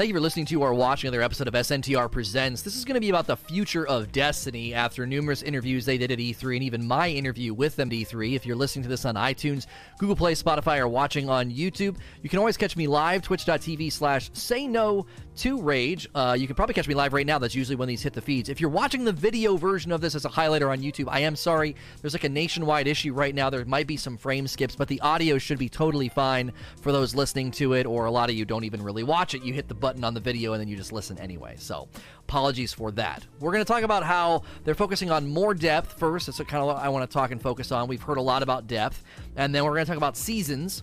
Thank you for listening to or watching another episode of SNTR Presents. This is going to be about the future of Destiny after numerous interviews they did at E3 and even my interview with them at E3. If you're listening to this on iTunes, Google Play, Spotify, or watching on YouTube, you can always catch me live, twitch.tv slash say no to rage. Uh, you can probably catch me live right now. That's usually when these hit the feeds. If you're watching the video version of this as a highlighter on YouTube, I am sorry. There's like a nationwide issue right now. There might be some frame skips, but the audio should be totally fine for those listening to it, or a lot of you don't even really watch it. You hit the button on the video and then you just listen anyway. So apologies for that. We're going to talk about how they're focusing on more depth first. That's what kind of what I want to talk and focus on. We've heard a lot about depth. And then we're going to talk about seasons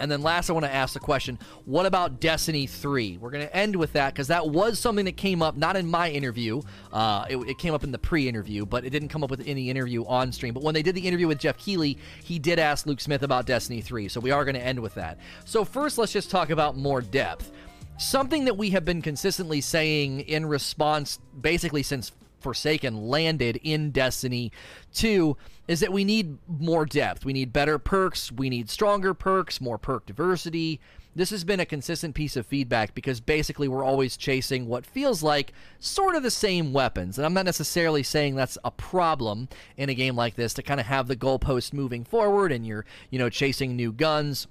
and then last, I want to ask the question what about Destiny 3? We're going to end with that because that was something that came up, not in my interview. Uh, it, it, came up in the pre interview, but it didn't come up with any interview on stream. But when they did the interview with Geoff Keighley, he did ask Luke Smith about Destiny 3. So we are going to end with that. So, first, let's just talk about more depth. Something that we have been consistently saying in response, basically, since Forsaken landed in Destiny 2 is that we need more depth. We need better perks. We need stronger perks, more perk diversity. This has been a consistent piece of feedback because basically we're always chasing what feels like sort of the same weapons. And I'm not necessarily saying that's a problem in a game like this to kind of have the goalpost moving forward and you're, you know, chasing new guns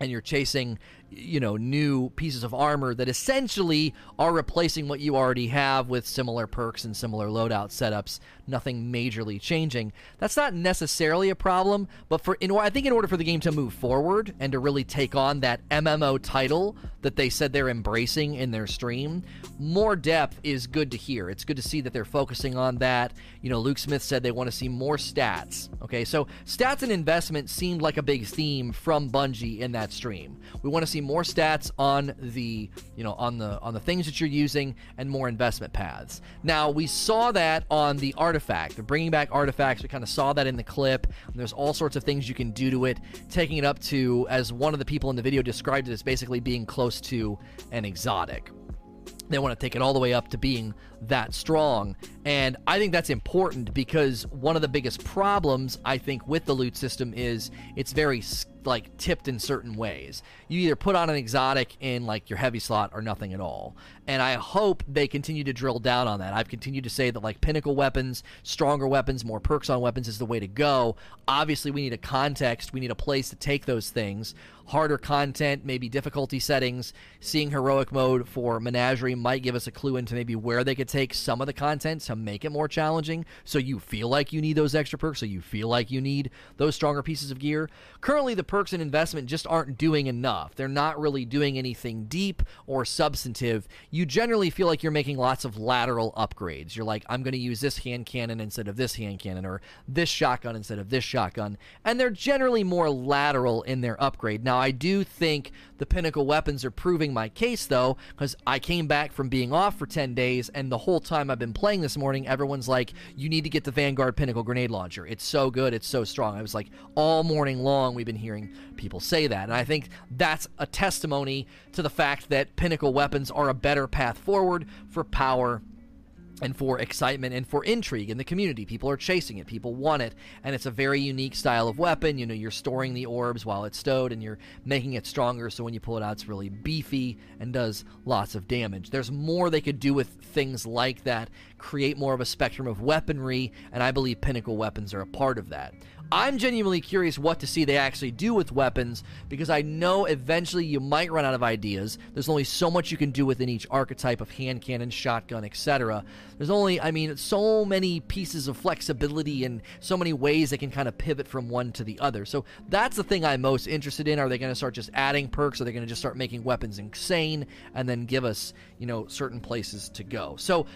and you're chasing you know new pieces of armor that essentially are replacing what you already have with similar perks and similar loadout setups nothing majorly changing that's not necessarily a problem but for in I think in order for the game to move forward and to really take on that MMO title that they said they're embracing in their stream more depth is good to hear it's good to see that they're focusing on that you know Luke Smith said they want to see more stats okay so stats and investment seemed like a big theme from Bungie in that stream we want to see more stats on the you know on the on the things that you're using and more investment paths. Now we saw that on the artifact. They're bringing back artifacts. We kind of saw that in the clip. There's all sorts of things you can do to it, taking it up to as one of the people in the video described it as basically being close to an exotic. They want to take it all the way up to being that strong. And I think that's important because one of the biggest problems I think with the loot system is it's very like tipped in certain ways. You either put on an exotic in like your heavy slot or nothing at all. And I hope they continue to drill down on that. I've continued to say that like pinnacle weapons, stronger weapons, more perks on weapons is the way to go. Obviously, we need a context, we need a place to take those things. Harder content, maybe difficulty settings. Seeing heroic mode for Menagerie might give us a clue into maybe where they could take some of the content to make it more challenging so you feel like you need those extra perks, so you feel like you need those stronger pieces of gear. Currently, the perks and investment just aren't doing enough. They're not really doing anything deep or substantive. You generally feel like you're making lots of lateral upgrades. You're like, I'm going to use this hand cannon instead of this hand cannon, or this shotgun instead of this shotgun. And they're generally more lateral in their upgrade. Now, I do think the pinnacle weapons are proving my case, though, because I came back from being off for 10 days, and the whole time I've been playing this morning, everyone's like, you need to get the Vanguard Pinnacle Grenade Launcher. It's so good, it's so strong. I was like, all morning long, we've been hearing people say that. And I think that's a testimony to the fact that Pinnacle weapons are a better path forward for power and for excitement and for intrigue in the community. People are chasing it, people want it, and it's a very unique style of weapon. You know, you're storing the orbs while it's stowed and you're making it stronger, so when you pull it out, it's really beefy and does lots of damage. There's more they could do with things like that, create more of a spectrum of weaponry, and I believe pinnacle weapons are a part of that. I'm genuinely curious what to see they actually do with weapons because I know eventually you might run out of ideas. There's only so much you can do within each archetype of hand cannon, shotgun, etc. There's only, I mean, so many pieces of flexibility and so many ways they can kind of pivot from one to the other. So that's the thing I'm most interested in. Are they going to start just adding perks? Are they going to just start making weapons insane and then give us, you know, certain places to go? So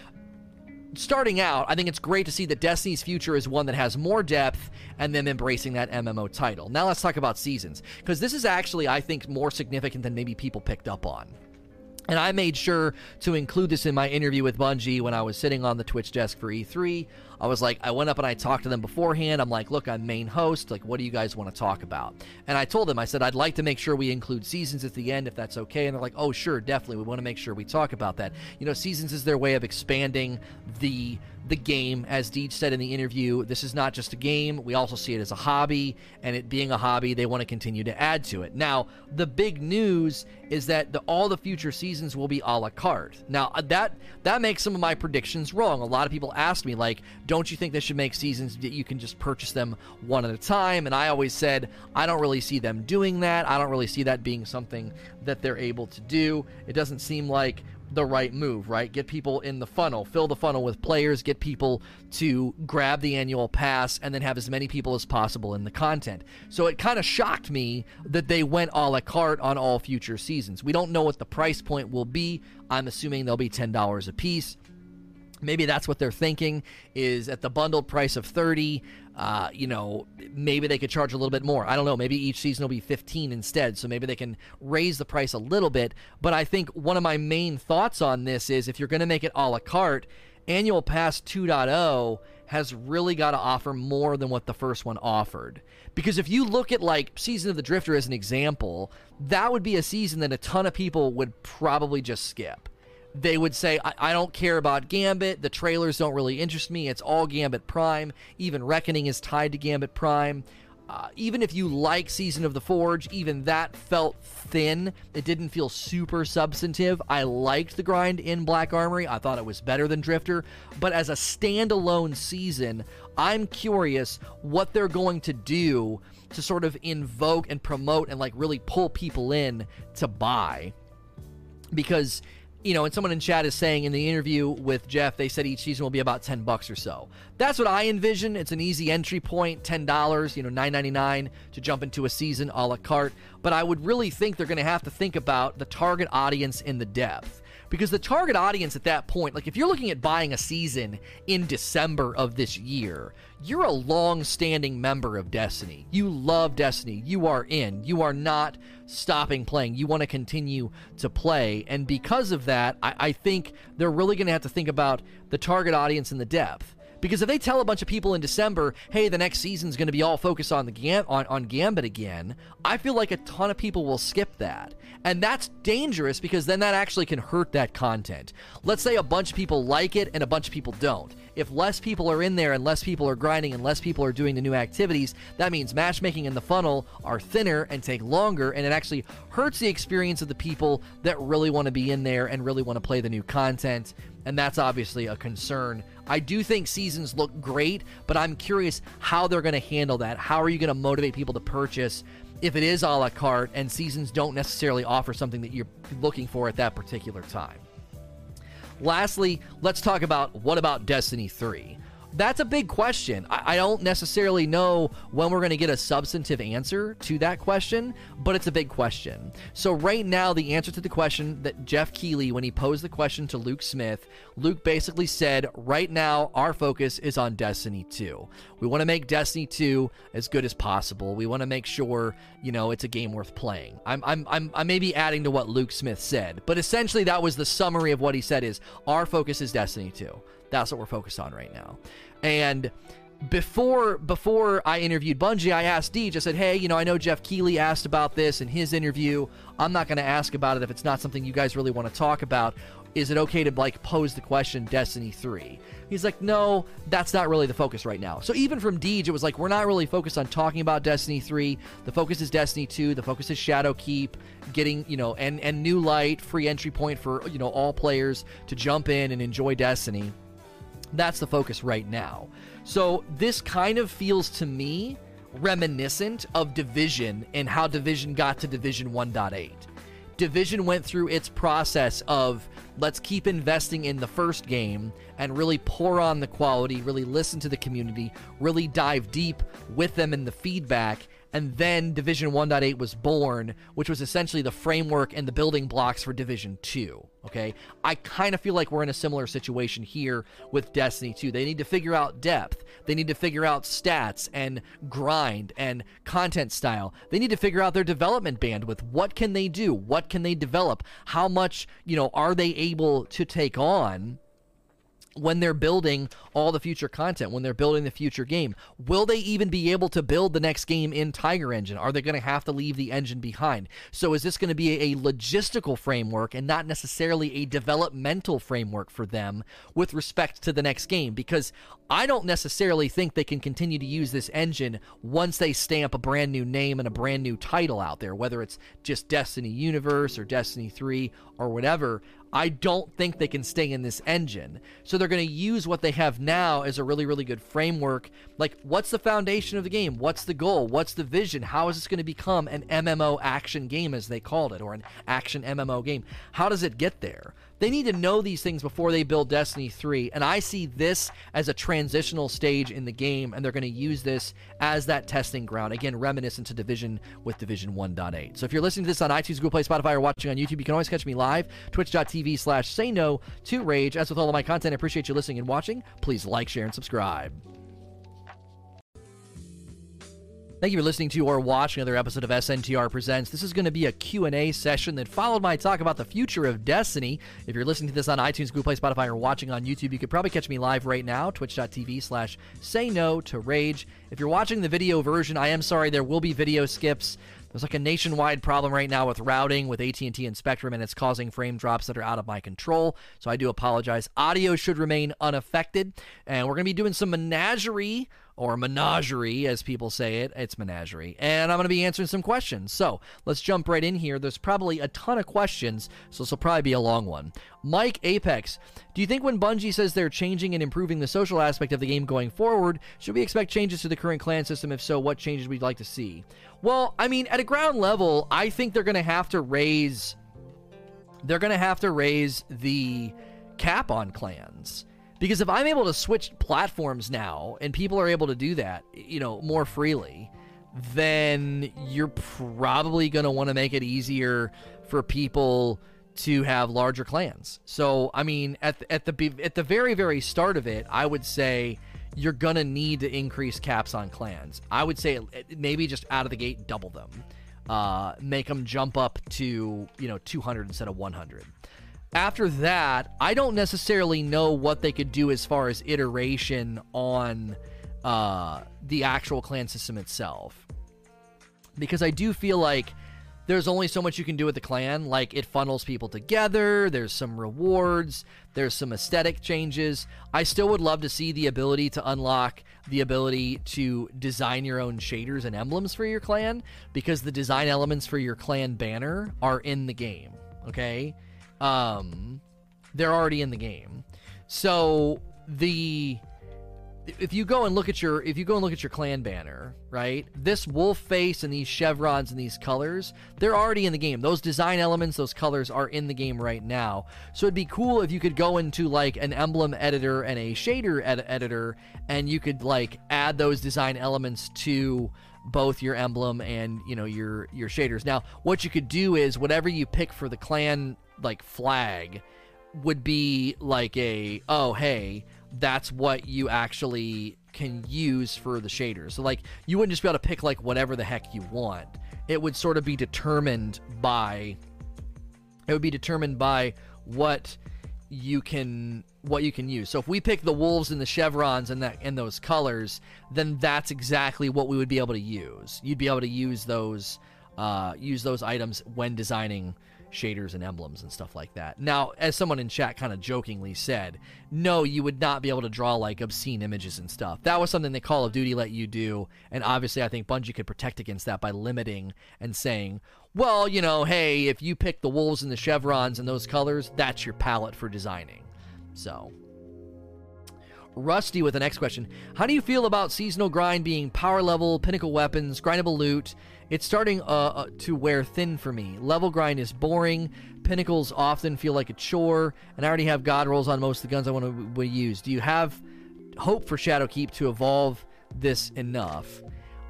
starting out, I think it's great to see that Destiny's future is one that has more depth and them embracing that MMO title. Now let's talk about seasons, because this is actually, I think, more significant than maybe people picked up on. And I made sure to include this in my interview with Bungie when I was sitting on the Twitch desk for E3. I was like, I went up and I talked to them beforehand. I'm like, look, I'm main host. Like, what do you guys want to talk about? And I told them, I said, I'd like to make sure we include seasons at the end if that's okay. And they're like, oh, sure, definitely. We want to make sure we talk about that. You know, seasons is their way of expanding the the game. As Deej said in the interview, this is not just a game. We also see it as a hobby, and it being a hobby, they want to continue to add to it. Now, the big news is that the, all the future seasons will be a la carte. Now, uh, that that makes some of my predictions wrong. A lot of people ask me, like, don't you think they should make seasons that you can just purchase them one at a time? And I always said, I don't really see them doing that. I don't really see that being something that they're able to do. It doesn't seem like the right move, right? Get people in the funnel, fill the funnel with players, get people to grab the annual pass, and then have as many people as possible in the content. So it kind of shocked me that they went a la carte on all future seasons. We don't know what the price point will be. I'm assuming they'll be $10 a piece. Maybe that's what they're thinking is at the bundled price of 30 uh, you know, maybe they could charge a little bit more. I don't know. Maybe each season will be 15 instead. So maybe they can raise the price a little bit. But I think one of my main thoughts on this is if you're going to make it a la carte, Annual Pass 2.0 has really got to offer more than what the first one offered. Because if you look at like Season of the Drifter as an example, that would be a season that a ton of people would probably just skip they would say, I, I, don't care about Gambit. The trailers don't really interest me. It's all Gambit Prime. Even Reckoning is tied to Gambit Prime. Uh, even if you like Season of the Forge, even that felt thin. It didn't feel super substantive. I liked the grind in Black Armory. I thought it was better than Drifter. But as a standalone season, I'm curious what they're going to do to sort of invoke and promote and like really pull people in to buy. Because you know, and someone in chat is saying in the interview with Jeff, they said each season will be about 10 bucks or so. That's what I envision. It's an easy entry point, $10, you know, $9.99 to jump into a season a la carte. But I would really think they're going to have to think about the target audience in the depth because the target audience at that point, like if you're looking at buying a season in December of this year, you're a long standing member of Destiny. You love Destiny. You are in. You are not stopping playing. You want to continue to play. And because of that, I, I think they're really going to have to think about the target audience in the depth. Because if they tell a bunch of people in December, hey, the next season's going to be all focused on the Gam- on, on Gambit again, I feel like a ton of people will skip that. And that's dangerous because then that actually can hurt that content. Let's say a bunch of people like it and a bunch of people don't. If less people are in there and less people are grinding and less people are doing the new activities, that means matchmaking in the funnel are thinner and take longer, and it actually hurts the experience of the people that really want to be in there and really want to play the new content. And that's obviously a concern. I do think seasons look great, but I'm curious how they're going to handle that. How are you going to motivate people to purchase? if it is a la carte and seasons don't necessarily offer something that you're looking for at that particular time. Lastly, let's talk about what about Destiny 3? That's a big question. I, I don't necessarily know when we're going to get a substantive answer to that question, but it's a big question. So, right now, the answer to the question that Geoff Keighley, when he posed the question to Luke Smith, Luke basically said, right now, our focus is on Destiny 2. We want to make Destiny 2 as good as possible. We want to make sure, you know, it's a game worth playing. I'm, I'm, I'm, I may be adding to what Luke Smith said, but essentially, that was the summary of what he said is our focus is Destiny 2. That's what we're focused on right now. And before before I interviewed Bungie, I asked Deej, I said, hey, you know, I know Geoff Keighley asked about this in his interview. I'm not going to ask about it if it's not something you guys really want to talk about. Is it okay to like pose the question Destiny 3? He's like, no, that's not really the focus right now. So even from Deej, it was like, we're not really focused on talking about Destiny 3. The focus is Destiny 2. The focus is Shadowkeep, getting, you know, and, and New Light, free entry point for, you know, all players to jump in and enjoy Destiny. That's the focus right now. So this kind of feels to me reminiscent of Division and how Division got to Division 1.8. Division went through its process of let's keep investing in the first game and really pour on the quality, really listen to the community, really dive deep with them in the feedback, and then Division 1.8 was born, which was essentially the framework and the building blocks for Division 2. Okay, I kind of feel like we're in a similar situation here with Destiny 2. They need to figure out depth, they need to figure out stats and grind and content style. They need to figure out their development bandwidth. What can they do? What can they develop? How much, you know, are they able to take on? When they're building all the future content, when they're building the future game. Will they even be able to build the next game in Tiger Engine? Are they going to have to leave the engine behind? So is this going to be a logistical framework and not necessarily a developmental framework for them with respect to the next game? Because I don't necessarily think they can continue to use this engine once they stamp a brand new name and a brand new title out there, whether it's just Destiny Universe or Destiny 3 or whatever. I don't think they can stay in this engine. So they're going to use what they have now as a really, really good framework. Like, what's the foundation of the game? What's the goal? What's the vision? How is this going to become an MMO action game, as they called it, or an action MMO game? How does it get there? They need to know these things before they build Destiny 3. And I see this as a transitional stage in the game, and they're going to use this as that testing ground. Again, reminiscent to Division with Division 1.8. So if you're listening to this on iTunes, Google Play, Spotify, or watching on YouTube, you can always catch me live, twitch.tv slash say no to rage. As with all of my content, I appreciate you listening and watching. Please like, share, and subscribe. Thank you for listening to or watching another episode of SNTR Presents. This is going to be a Q&A session that followed my talk about the future of Destiny. If you're listening to this on iTunes, Google Play, Spotify, or watching on YouTube, you could probably catch me live right now, twitch.tv slash say no to rage. If you're watching the video version, I am sorry, there will be video skips. There's like a nationwide problem right now with routing with AT&T and Spectrum, and it's causing frame drops that are out of my control. So I do apologize. Audio should remain unaffected, and we're going to be doing some menagerie or menagerie, as people say it. It's menagerie. And I'm going to be answering some questions. So let's jump right in here. There's probably a ton of questions, so this will probably be a long one. Mike Apex, do you think when Bungie says they're changing and improving the social aspect of the game going forward, should we expect changes to the current clan system? If so, what changes we'd like to see? Well, I mean, at a ground level, I think they're going to have to raise. They're going to have to raise the cap on clans because if I'm able to switch platforms now and people are able to do that, you know, more freely, then you're probably going to want to make it easier for people to have larger clans. So, I mean, at the, at the at the very very start of it, I would say you're going to need to increase caps on clans. I would say maybe just out of the gate double them. Uh, make them jump up to, you know, 200 instead of 100 after that, I don't necessarily know what they could do as far as iteration on uh, the actual clan system itself. Because I do feel like there's only so much you can do with the clan. Like, it funnels people together, there's some rewards, there's some aesthetic changes. I still would love to see the ability to unlock the ability to design your own shaders and emblems for your clan, because the design elements for your clan banner are in the game, okay? Um, they're already in the game. So the if you go and look at your if you go and look at your clan banner, right? This wolf face and these chevrons and these colors, they're already in the game. Those design elements, those colors are in the game right now. So it'd be cool if you could go into like an emblem editor and a shader ed- editor and you could like add those design elements to both your emblem and you know your your shaders. Now, what you could do is whatever you pick for the clan like flag would be like a oh hey that's what you actually can use for the shaders. So like you wouldn't just be able to pick like whatever the heck you want. It would sort of be determined by it would be determined by what you can what you can use. So if we pick the wolves and the chevrons and that and those colors, then that's exactly what we would be able to use. You'd be able to use those uh, use those items when designing shaders and emblems and stuff like that. Now, as someone in chat kind of jokingly said, no, you would not be able to draw like obscene images and stuff. That was something that Call of Duty let you do, and obviously I think Bungie could protect against that by limiting and saying, well, you know, hey, if you pick the wolves and the chevrons and those colors, that's your palette for designing. So, Rusty with the next question. How do you feel about seasonal grind being power level, pinnacle weapons, grindable loot? It's starting uh, uh, to wear thin for me. Level grind is boring. Pinnacles often feel like a chore, and I already have god rolls on most of the guns I want to use. Do you have hope for Shadowkeep to evolve this enough?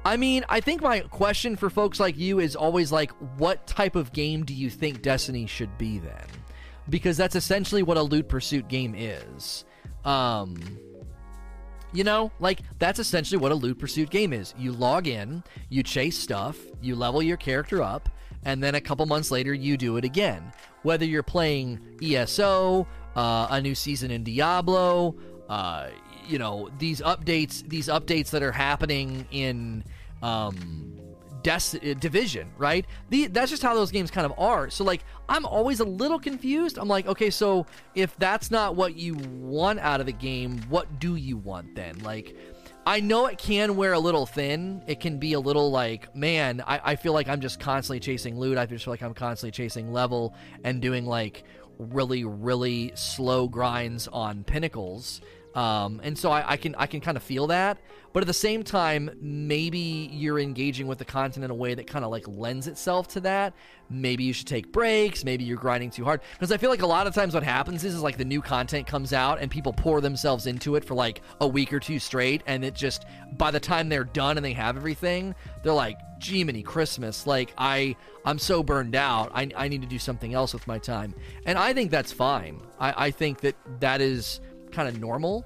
I mean, I think my question for folks like you is always like, what type of game do you think Destiny should be then? Because that's essentially what a loot pursuit game is. Um, you know, like that's essentially what a loot pursuit game is. You log in, you chase stuff, you level your character up, and then a couple months later you do it again. whether you're playing ESO, uh, a new season in Diablo, uh, you know these updates, these updates that are happening in um, Des- uh, Division, right? The, that's just how those games kind of are. So like, I'm always a little confused. I'm like, okay, so if that's not what you want out of the game, what do you want then? Like. I know it can wear a little thin. It can be a little like, man, I, I feel like I'm just constantly chasing loot. I just feel like I'm constantly chasing level and doing like really, really slow grinds on pinnacles. Um, and so I, I, can I can kind of feel that, but at the same time, maybe you're engaging with the content in a way that kind of like lends itself to that. Maybe you should take breaks. Maybe you're grinding too hard because I feel like a lot of times what happens is, is like the new content comes out and people pour themselves into it for like a week or two straight, and it just by the time they're done and they have everything, they're like, "Gee, Christmas! Like I I'm so burned out. I I need to do something else with my time." And I think that's fine. I I think that that is kind of normal.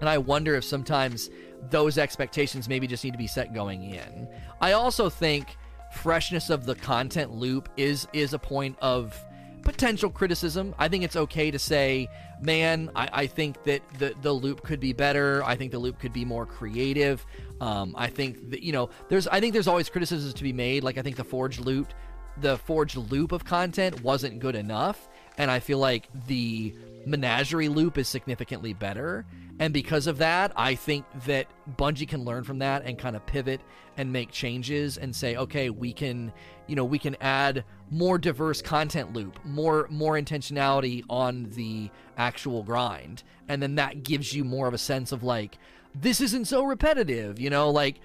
And I wonder if sometimes those expectations maybe just need to be set going in. I also think freshness of the content loop is is a point of potential criticism. I think it's okay to say, man, I, I think that the, the loop could be better. I think the loop could be more creative. Um, I think that, you know, there's I think there's always criticisms to be made. Like I think the Forge loop the Forge loop of content wasn't good enough. And I feel like the menagerie loop is significantly better. And because of that, I think that Bungie can learn from that and kind of pivot and make changes and say, okay, we can, you know, we can add more diverse content loop, more more intentionality on the actual grind. And then that gives you more of a sense of like, this isn't so repetitive, you know, like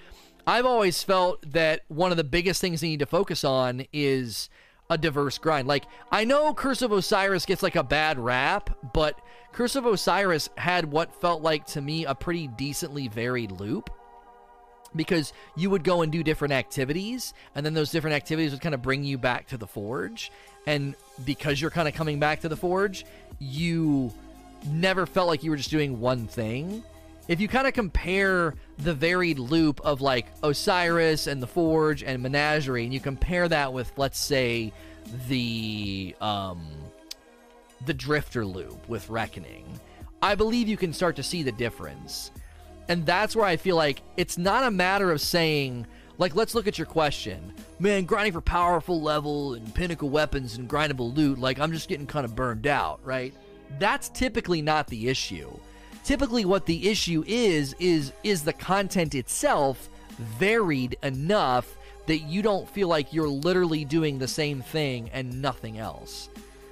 I've always felt that one of the biggest things you need to focus on is a diverse grind. Like I know Curse of Osiris gets like a bad rap, but Curse of Osiris had what felt like to me a pretty decently varied loop. Because you would go and do different activities and then those different activities would kind of bring you back to the forge. And because you're kind of coming back to the forge you never felt like you were just doing one thing if you kind of compare the varied loop of like Osiris and the Forge and Menagerie, and you compare that with, let's say, the um, the Drifter loop with Reckoning, I believe you can start to see the difference. And that's where I feel like it's not a matter of saying, like, let's look at your question. Man, grinding for powerful level and pinnacle weapons and grindable loot, like, I'm just getting kind of burned out, right? That's typically not the issue typically what the issue is is is the content itself varied enough that you don't feel like you're literally doing the same thing and nothing else.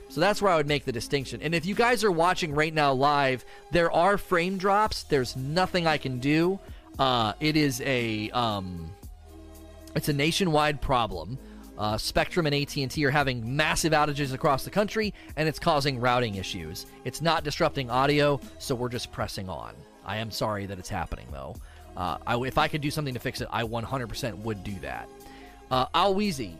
So that's where I would make the distinction. And if you guys are watching right now live, there are frame drops. There's nothing I can do. Uh, it is a um, it's a nationwide problem. Uh, Spectrum and AT&T are having massive outages across the country, and it's causing routing issues. It's not disrupting audio, so we're just pressing on. I am sorry that it's happening, though. Uh, I, if I could do something to fix it, I 100% would do that. Uh, Alweezy,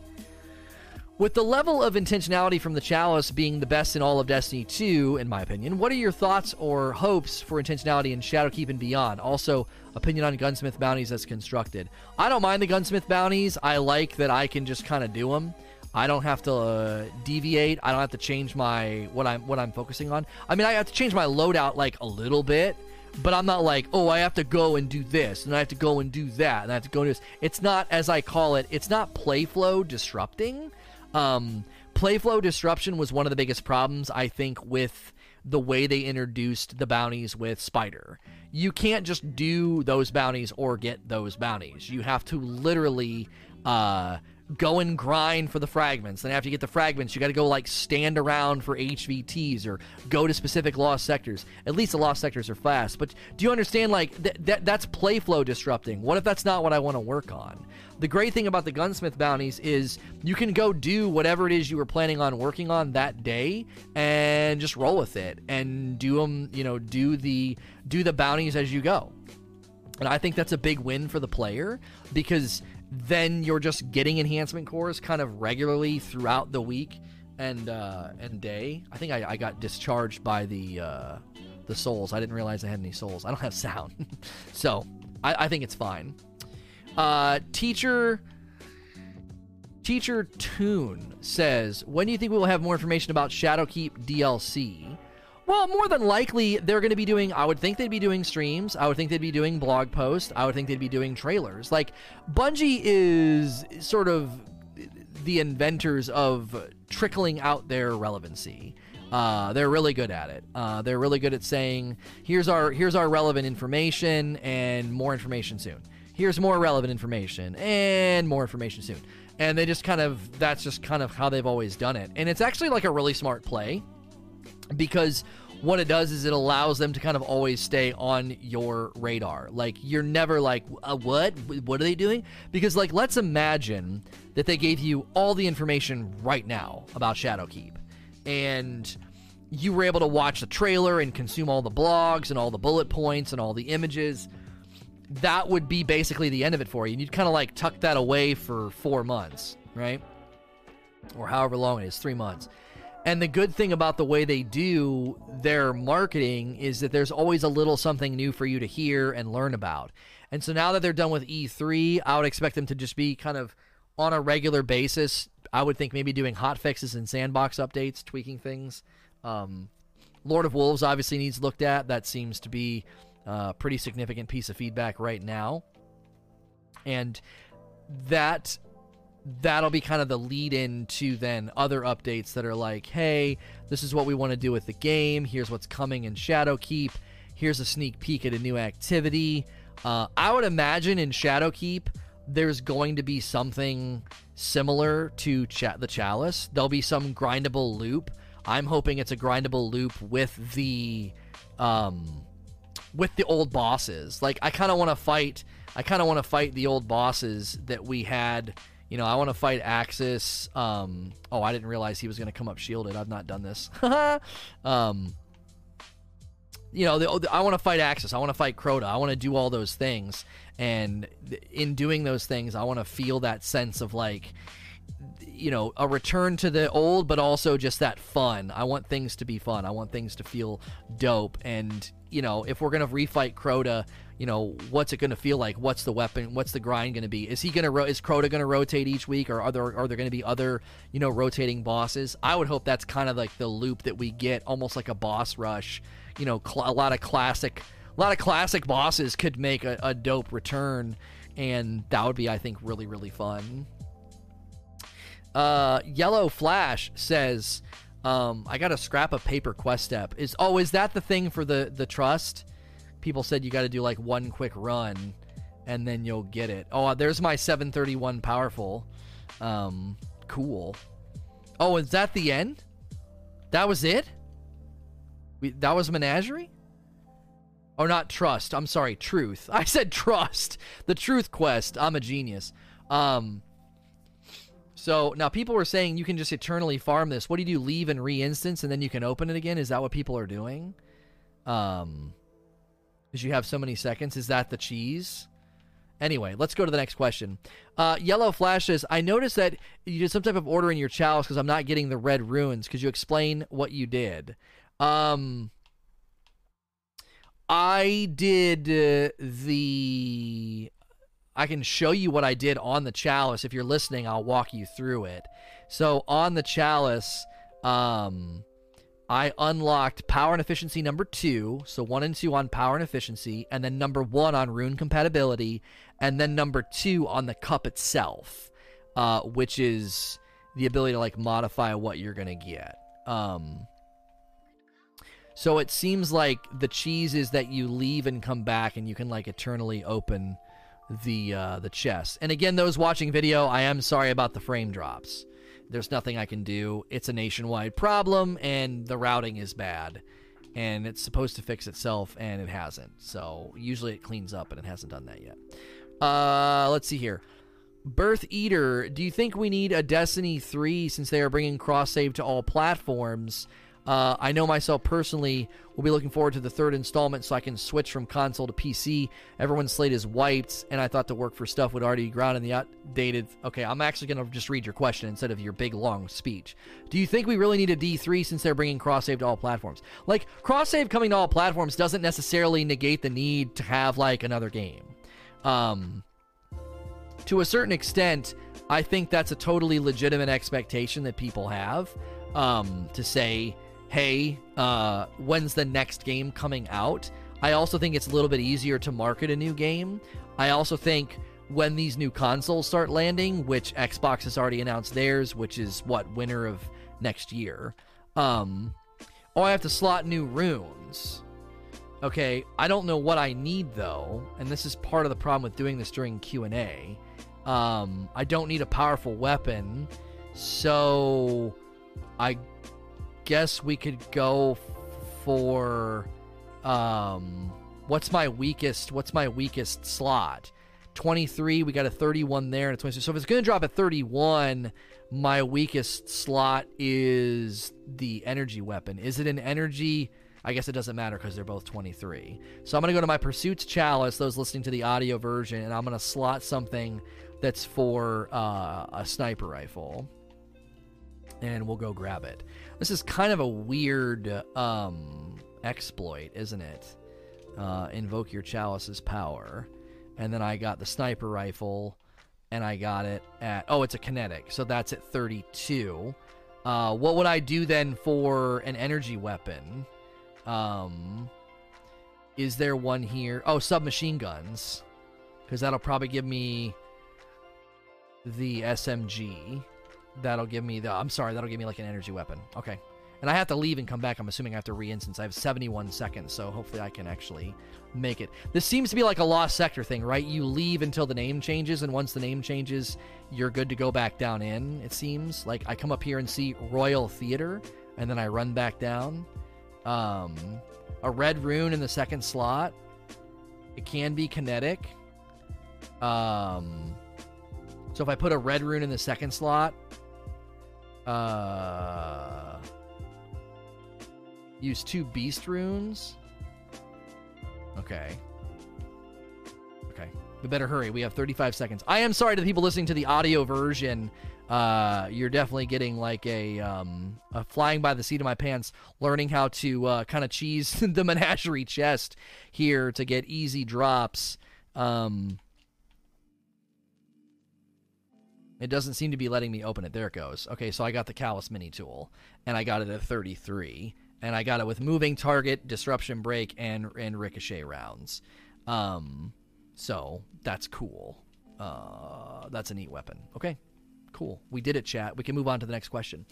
with the level of intentionality from the Chalice being the best in all of Destiny 2, in my opinion, what are your thoughts or hopes for intentionality in Shadowkeep and beyond? Also, opinion on gunsmith bounties as constructed. I don't mind the gunsmith bounties. I like that I can just kind of do them. I don't have to uh, deviate. I don't have to change my what I'm what I'm focusing on. I mean, I have to change my loadout like a little bit, but I'm not like, oh, I have to go and do this, and I have to go and do that, and I have to go and do this. It's not, as I call it, it's not play flow disrupting. Um, playflow disruption was one of the biggest problems I think with the way they introduced the bounties with Spider. You can't just do those bounties or get those bounties. You have to literally uh, go and grind for the fragments. Then after you get the fragments, you got to go like stand around for HVTs or go to specific lost sectors. At least the lost sectors are fast. But do you understand? Like th- that that's playflow disrupting. What if that's not what I want to work on? The great thing about the gunsmith bounties is you can go do whatever it is you were planning on working on that day and just roll with it and do them. You know, do the do the bounties as you go. And I think that's a big win for the player because then you're just getting enhancement cores kind of regularly throughout the week and uh, and day. I think I, I got discharged by the uh, the souls. I didn't realize I had any souls. I don't have sound, so I, I think it's fine. Uh, teacher Teacher Tune says, When do you think we will have more information about Shadowkeep DLC? Well, more than likely, they're going to be doing, I would think they'd be doing streams. I would think they'd be doing blog posts. I would think they'd be doing trailers. Like, Bungie is sort of the inventors of trickling out their relevancy. Uh, they're really good at it. Uh, they're really good at saying, "Here's our here's our relevant information, and more information soon. Here's more relevant information, and more information soon." And they just kind of that's just kind of how they've always done it. And it's actually like a really smart play because what it does is it allows them to kind of always stay on your radar. Like you're never like, uh, what? What are they doing? Because like, let's imagine that they gave you all the information right now about Shadowkeep, and you were able to watch the trailer and consume all the blogs and all the bullet points and all the images. That would be basically the end of it for you. And you'd kind of like tuck that away for four months, right? Or however long it is, three months and the good thing about the way they do their marketing is that there's always a little something new for you to hear and learn about. And so now that they're done with E3, I would expect them to just be kind of on a regular basis. I would think maybe doing hot fixes and sandbox updates, tweaking things. Um, Lord of Wolves obviously needs looked at. That seems to be a pretty significant piece of feedback right now. And that that'll be kind of the lead in to then other updates that are like, hey, this is what we want to do with the game. Here's what's coming in Shadowkeep. Here's a sneak peek at a new activity. Uh, I would imagine in Shadowkeep, there's going to be something similar to Ch- the Chalice. There'll be some grindable loop. I'm hoping it's a grindable loop with the um, with the old bosses. Like I kind of want to fight. I kind of want to fight the old bosses that we had you know, I want to fight Aksis. Um, oh, I didn't realize he was going to come up shielded. I've not done this. um, you know, the, I want to fight Aksis. I want to fight Crota. I want to do all those things. And in doing those things, I want to feel that sense of like, you know, a return to the old, but also just that fun. I want things to be fun. I want things to feel dope. And, you know, if we're going to refight Crota, you know, what's it going to feel like? What's the weapon? What's the grind going to be? Is he going to ro- is Crota to rotate each week, or are there are there going to be other you know rotating bosses? I would hope that's kind of like the loop that we get, almost like a boss rush. You know, cl- a lot of classic, a lot of classic bosses could make a, a dope return, and that would be, I think, really really fun. Uh, Yellow Flash says, um, "I got to scrap a paper quest step." Is oh, is that the thing for the the trust? people said you got to do like one quick run and then you'll get it. Oh, there's my 731 powerful. Um, cool. Oh, is that the end? That was it? We, that was Menagerie? Oh, not Trust. I'm sorry, Truth. I said Trust. The Truth Quest. I'm a genius. Um, so now people were saying you can just eternally farm this. What do you do? Leave and re-instance and then you can open it again? Is that what people are doing? Um, because you have so many seconds. Is that the cheese? Anyway, let's go to the next question. Uh, Yellow flashes. I noticed that you did some type of order in your chalice because I'm not getting the red runes. Could you explain what you did? Um, I did uh, the. I can show you what I did on the chalice. If you're listening, I'll walk you through it. So on the chalice, um, I unlocked power and efficiency number two, so one and two on power and efficiency, and then number one on rune compatibility, and then number two on the cup itself, uh, which is the ability to like modify what you're gonna get. Um, so it seems like the cheese is that you leave and come back, and you can like eternally open the uh, the chest. And again, those watching video, I am sorry about the frame drops. There's nothing I can do. It's a nationwide problem, and the routing is bad. And it's supposed to fix itself, and it hasn't. So usually it cleans up, and it hasn't done that yet. Uh, let's see here. Birth Eater, do you think we need a Destiny 3 since they are bringing cross save to all platforms? Uh, I know myself personally will be looking forward to the third installment so I can switch from console to PC. Everyone's slate is wiped, and I thought the work for stuff would already be ground in the outdated. Okay, I'm actually going to just read your question instead of your big long speech. Do you think we really need a D3 since they're bringing cross save to all platforms? Like, cross save coming to all platforms doesn't necessarily negate the need to have, like, another game. Um, to a certain extent, I think that's a totally legitimate expectation that people have um, to say, hey, uh, when's the next game coming out? I also think it's a little bit easier to market a new game. I also think when these new consoles start landing, which Xbox has already announced theirs, which is what winter of next year. Um, oh, I have to slot new runes. Okay, I don't know what I need though, and this is part of the problem with doing this during Q and A. Um, I don't need a powerful weapon, so I guess we could go for um, what's my weakest? What's my weakest slot? 23. We got a 31 there and a 26. So if it's going to drop at 31, my weakest slot is the energy weapon. Is it an energy? I guess it doesn't matter because they're both 23. So I'm going to go to my Pursuits Chalice, those listening to the audio version, and I'm going to slot something that's for uh, a sniper rifle. And we'll go grab it. This is kind of a weird um, exploit, isn't it? Uh, invoke your chalice's power and then I got the sniper rifle, and I got it at oh, it's a kinetic, so that's at 32. Uh, what would I do then for an energy weapon? Um, is there one here? Oh, submachine guns, because that'll probably give me the SMG. That'll give me the. I'm sorry, that'll give me like an energy weapon. Okay. And I have to leave and come back. I'm assuming I have to re-instance. I have 71 seconds, so hopefully I can actually make it. This seems to be like a lost sector thing, right? You leave until the name changes, and once the name changes, you're good to go back down in. It seems like I come up here and see Royal Theater, and then I run back down. Um, a red rune in the second slot. It can be kinetic. Um, so if I put a red rune in the second slot, uh Use two beast runes. Okay. Okay. We better hurry. We have 35 seconds. I am sorry to the people listening to the audio version. Uh, you're definitely getting like a, um, a flying by the seat of my pants, learning how to uh, kind of cheese the menagerie chest here to get easy drops. Um, it doesn't seem to be letting me open it. There it goes. Okay, so I got the Calus mini tool, and I got it at 33 and I got it with moving target, disruption break, and and ricochet rounds. Um, so that's cool. Uh, that's a neat weapon. Okay, cool. We did it, chat. We can move on to the next question.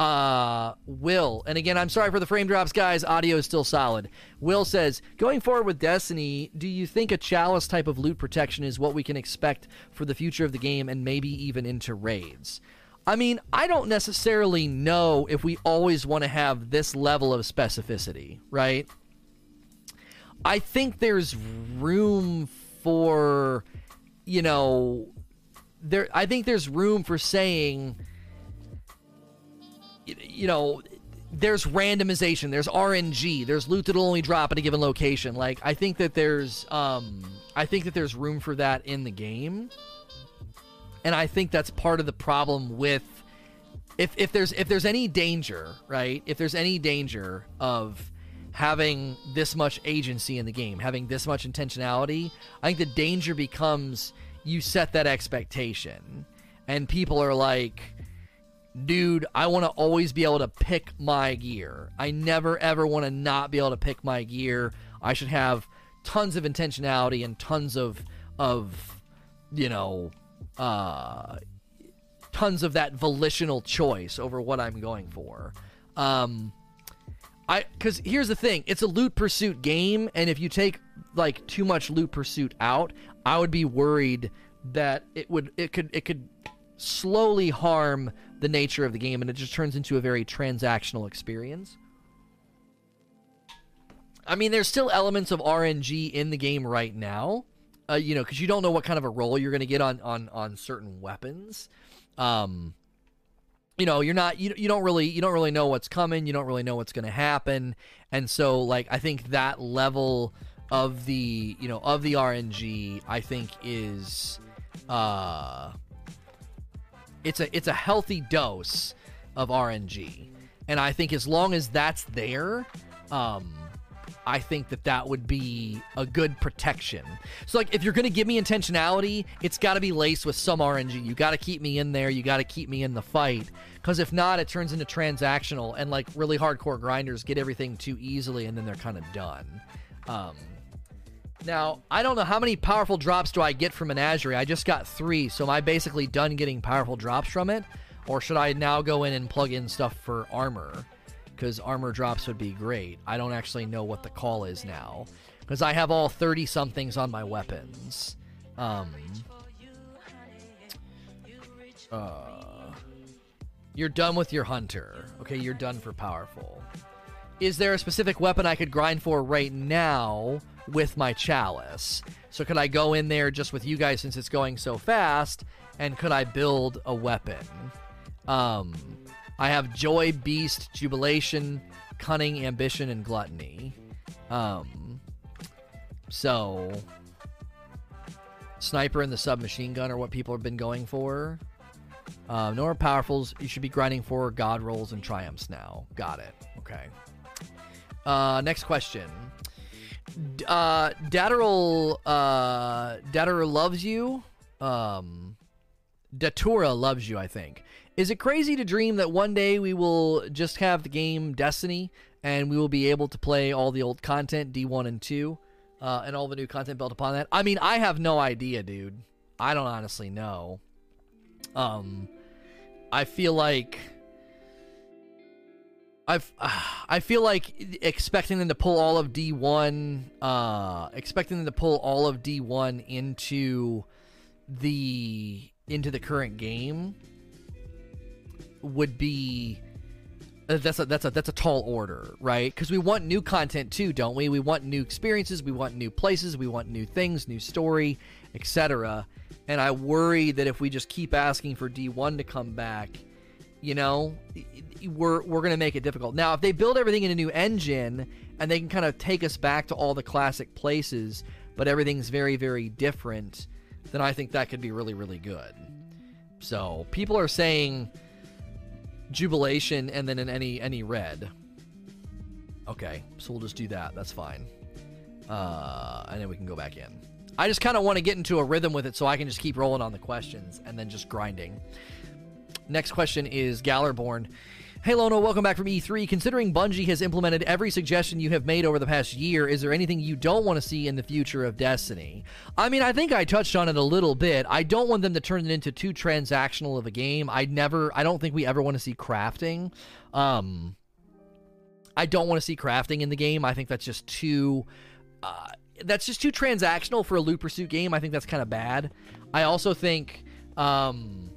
Uh, Will, and again, I'm sorry for the frame drops, guys. Audio is still solid. Will says, going forward with Destiny, do you think a chalice type of loot protection is what we can expect for the future of the game and maybe even into raids? I mean, I don't necessarily know if we always want to have this level of specificity, right? I think there's room for, you know, there. I think there's room for saying, you know, there's randomization, there's RNG, there's loot that'll only drop at a given location. Like, I think that there's, um, I think that there's room for that in the game and I think that's part of the problem with if if there's if there's any danger, right? If there's any danger of having this much agency in the game, having this much intentionality, I think the danger becomes you set that expectation and people are like dude, I want to always be able to pick my gear. I never ever want to not be able to pick my gear. I should have tons of intentionality and tons of of you know uh, tons of that volitional choice over what I'm going for. Um, I because here's the thing, it's a loot pursuit game, and if you take like too much loot pursuit out, I would be worried that it would it could it could slowly harm the nature of the game, and it just turns into a very transactional experience. I mean, there's still elements of RNG in the game right now, uh, you know, because you don't know what kind of a roll you're going to get on on on certain weapons. Um, you know, you're not you you don't really you don't really know what's coming. You don't really know what's going to happen, and so like I think that level of the you know of the RNG I think is uh it's a it's a healthy dose of RNG, and I think as long as that's there, um, I think that that would be a good protection. So, like, if you're going to give me intentionality, it's got to be laced with some RNG. You got to keep me in there. You got to keep me in the fight. Because if not, it turns into transactional, and like really hardcore grinders get everything too easily, and then they're kind of done. Um, now, I don't know how many powerful drops do I get from Menagerie. I just got three, so am I basically done getting powerful drops from it? Or should I now go in and plug in stuff for armor? Because armor drops would be great. I don't actually know what the call is now. Because I have all 30 somethings on my weapons. Um, uh, you're done with your hunter. Okay, you're done for powerful. Is there a specific weapon I could grind for right now with my chalice? So could I go in there just with you guys since it's going so fast? And could I build a weapon? Um, I have joy, beast, jubilation, cunning, ambition, and gluttony. Um, so sniper and the submachine gun are what people have been going for. Uh, no more powerfuls. You should be grinding for god rolls and triumphs now. Got it. Okay. Uh, next question. Uh, Dateral, uh, Dateral loves you. Um, Datura loves you, I think. Is it crazy to dream that one day we will just have the game Destiny and we will be able to play all the old content, D1 and 2, uh, and all the new content built upon that? I mean, I have no idea, dude. I don't honestly know. Um, I feel like. I've, I feel like expecting them to pull all of D1, uh, expecting them to pull all of D1 into the into the current game would be uh, that's a that's a that's a tall order, right? Because we want new content too, don't we? We want new experiences, we want new places, we want new things, new story, etc. And I worry that if we just keep asking for D1 to come back, you know, we're we're gonna make it difficult. Now, if they build everything in a new engine and they can kind of take us back to all the classic places, but everything's very very different, then I think that could be really really good. So people are saying jubilation and then in any any red. Okay, so we'll just do that. That's fine. Uh, and then we can go back in. I just kind of want to get into a rhythm with it so I can just keep rolling on the questions and then just grinding. Next question is Gallerborn. Hey Lono, welcome back from E3. Considering Bungie has implemented every suggestion you have made over the past year, is there anything you don't want to see in the future of Destiny? I mean, I think I touched on it a little bit. I don't want them to turn it into too transactional of a game. I never I don't think we ever want to see crafting. Um I don't want to see crafting in the game. I think that's just too uh, that's just too transactional for a loot pursuit game. I think that's kind of bad. I also think um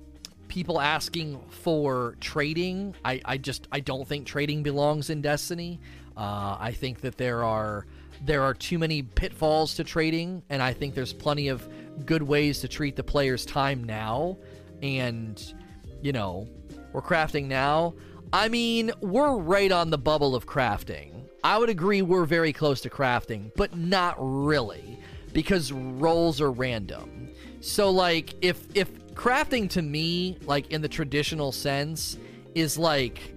people asking for trading. I, I just I don't think trading belongs in Destiny. Uh, I think that there are there are too many pitfalls to trading, and I think there's plenty of good ways to treat the player's time now. And you know, we're crafting now. I mean, we're right on the bubble of crafting. I would agree we're very close to crafting, but not really because rolls are random. So like if if crafting to me, like in the traditional sense, is like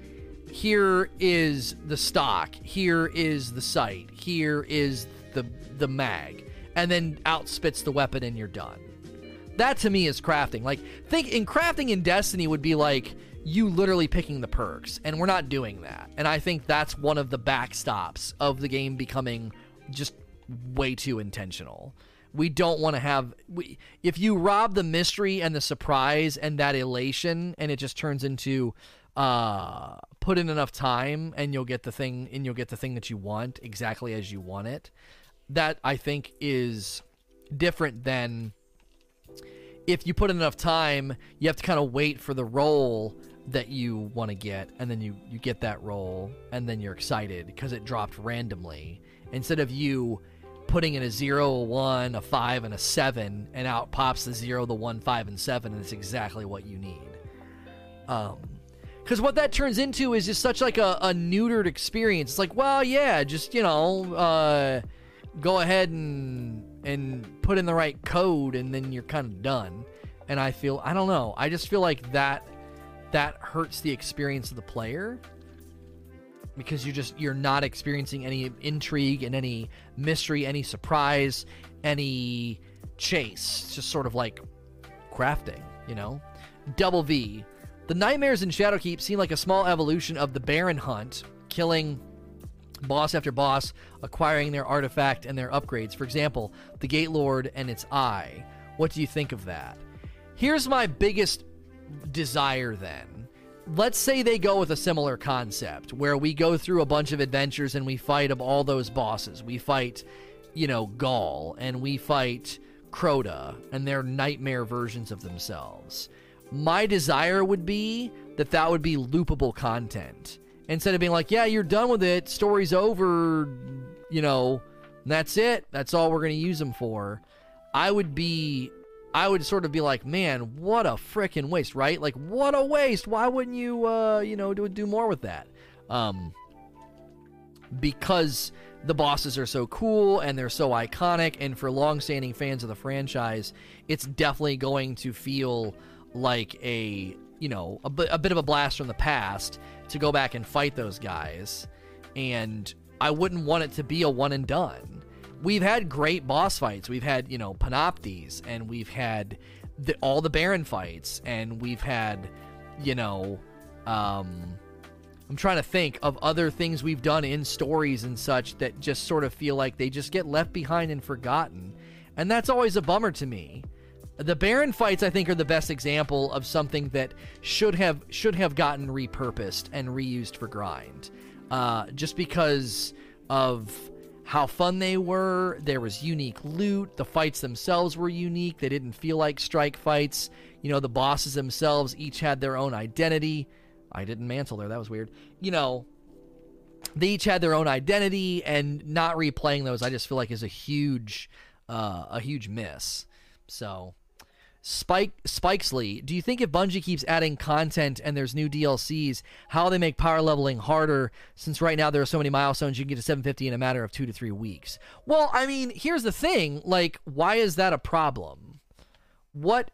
here is the stock, here is the sight, here is the the mag, and then out spits the weapon and you're done. That to me is crafting. Like think in crafting in Destiny would be like you literally picking the perks, and we're not doing that. And I think that's one of the backstops of the game becoming just way too intentional we don't want to have we, if you rob the mystery and the surprise and that elation and it just turns into uh put in enough time and you'll get the thing and you'll get the thing that you want exactly as you want it that i think is different than if you put in enough time you have to kind of wait for the role that you want to get and then you you get that role and then you're excited because it dropped randomly. Instead of you putting in a 0, a 1, a 5, and a 7, and out pops the 0, the 1, 5, and 7, and it's exactly what you need. Um, because what that turns into is just such like a, a neutered experience. It's like, well, yeah, just you know, uh, go ahead and and put in the right code, and then you're kind of done. And I feel, I don't know, I just feel like that that hurts the experience of the player. Because you just you're not experiencing any intrigue and any mystery, any surprise, any chase. It's just sort of like crafting, you know? Double V. The nightmares in Shadowkeep seem like a small evolution of the Baron hunt, killing boss after boss, acquiring their artifact and their upgrades. For example, the Gate Lord and its eye. What do you think of that? Here's my biggest desire then. Let's say they go with a similar concept where we go through a bunch of adventures and we fight all those bosses. We fight, you know, Ghaul and we fight Crota and their nightmare versions of themselves. My desire would be that that would be loopable content. Instead of being like, yeah, you're done with it, story's over, you know, that's it, that's all we're going to use them for. I would be I would sort of be like, man, what a freaking waste, right? Like, what a waste. Why wouldn't you, uh, you know, do, do more with that? Um, because the bosses are so cool and they're so iconic, and for long-standing fans of the franchise, it's definitely going to feel like a, you know, a, a bit of a blast from the past to go back and fight those guys. And I wouldn't want it to be a one and done we've had great boss fights. We've had, you know, Panoptes, and we've had the, all the Baron fights, and we've had, you know, um, I'm trying to think of other things we've done in stories and such that just sort of feel like they just get left behind and forgotten. And that's always a bummer to me. The Baron fights, I think, are the best example of something that should have should have gotten repurposed and reused for grind. Uh, just because of how fun they were. There was unique loot. The fights themselves were unique. They didn't feel like strike fights. You know, the bosses themselves each had their own identity. I didn't mantle there. That was weird. You know, they each had their own identity, and not replaying those, I just feel like is a huge, uh, a huge miss. So Spike Spikesley, do you think if Bungie keeps adding content and there's new DLCs, how they make power leveling harder? Since right now there are so many milestones, you can get to 750 in a matter of two to three weeks. Well, I mean, here's the thing: like, why is that a problem? What,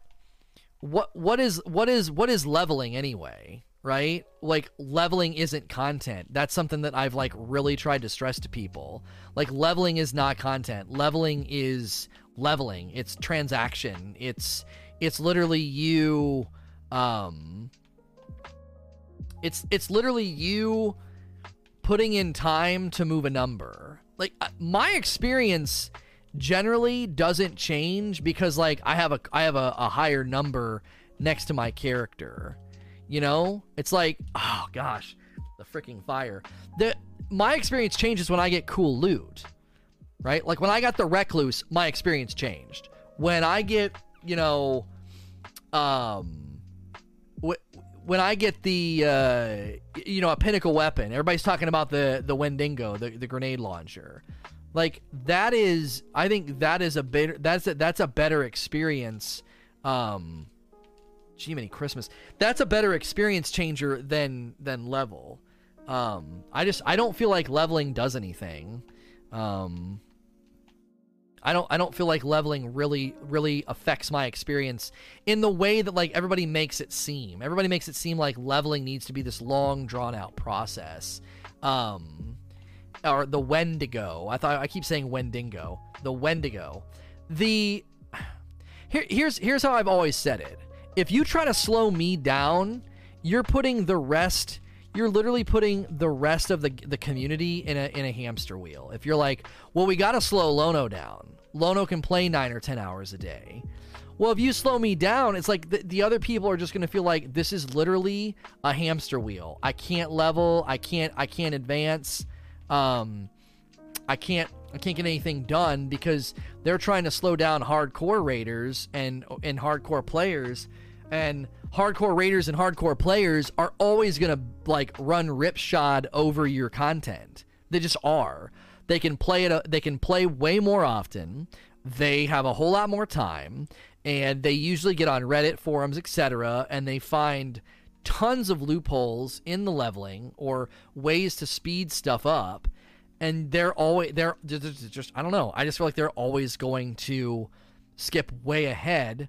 what, what is what is what is leveling anyway? Right? Like, leveling isn't content. That's something that I've like really tried to stress to people. Like, leveling is not content. Leveling is leveling. It's transaction. It's it's literally you um it's it's literally you putting in time to move a number. Like uh, my experience generally doesn't change because like I have a I have a, a higher number next to my character. You know? It's like, oh gosh, the freaking fire. The my experience changes when I get cool loot. Right? Like when I got the recluse, my experience changed. When I get, you know, um, when I get the uh, you know a pinnacle weapon, everybody's talking about the the Wendigo, the, the grenade launcher. Like that is, I think that is a better that's a, that's a better experience. Um, gee, many Christmas. That's a better experience changer than than level. Um, I just I don't feel like leveling does anything. Um, I don't I don't feel like leveling really really affects my experience in the way that like everybody makes it seem. Everybody makes it seem like leveling needs to be this long drawn out process. Um or the Wendigo. I thought I keep saying Wendigo. The Wendigo. The here, here's here's how I've always said it. If you try to slow me down, you're putting the rest you're literally putting the rest of the the community in a in a hamster wheel. If you're like, well, we got to slow Lono down. Lono can play nine or ten hours a day. Well, if you slow me down, it's like the, the other people are just to feel like this is literally a hamster wheel. I can't level. I can't. I can't advance. Um, I can't. I can't get anything done because they're trying to slow down hardcore raiders and and hardcore players and hardcore raiders and hardcore players are always going to like run ripshod over your content. They just are. They can play it uh, they can play way more often. They have a whole lot more time and they usually get on Reddit forums, etc., and they find tons of loopholes in the leveling or ways to speed stuff up and they're always they're just I don't know. I just feel like they're always going to skip way ahead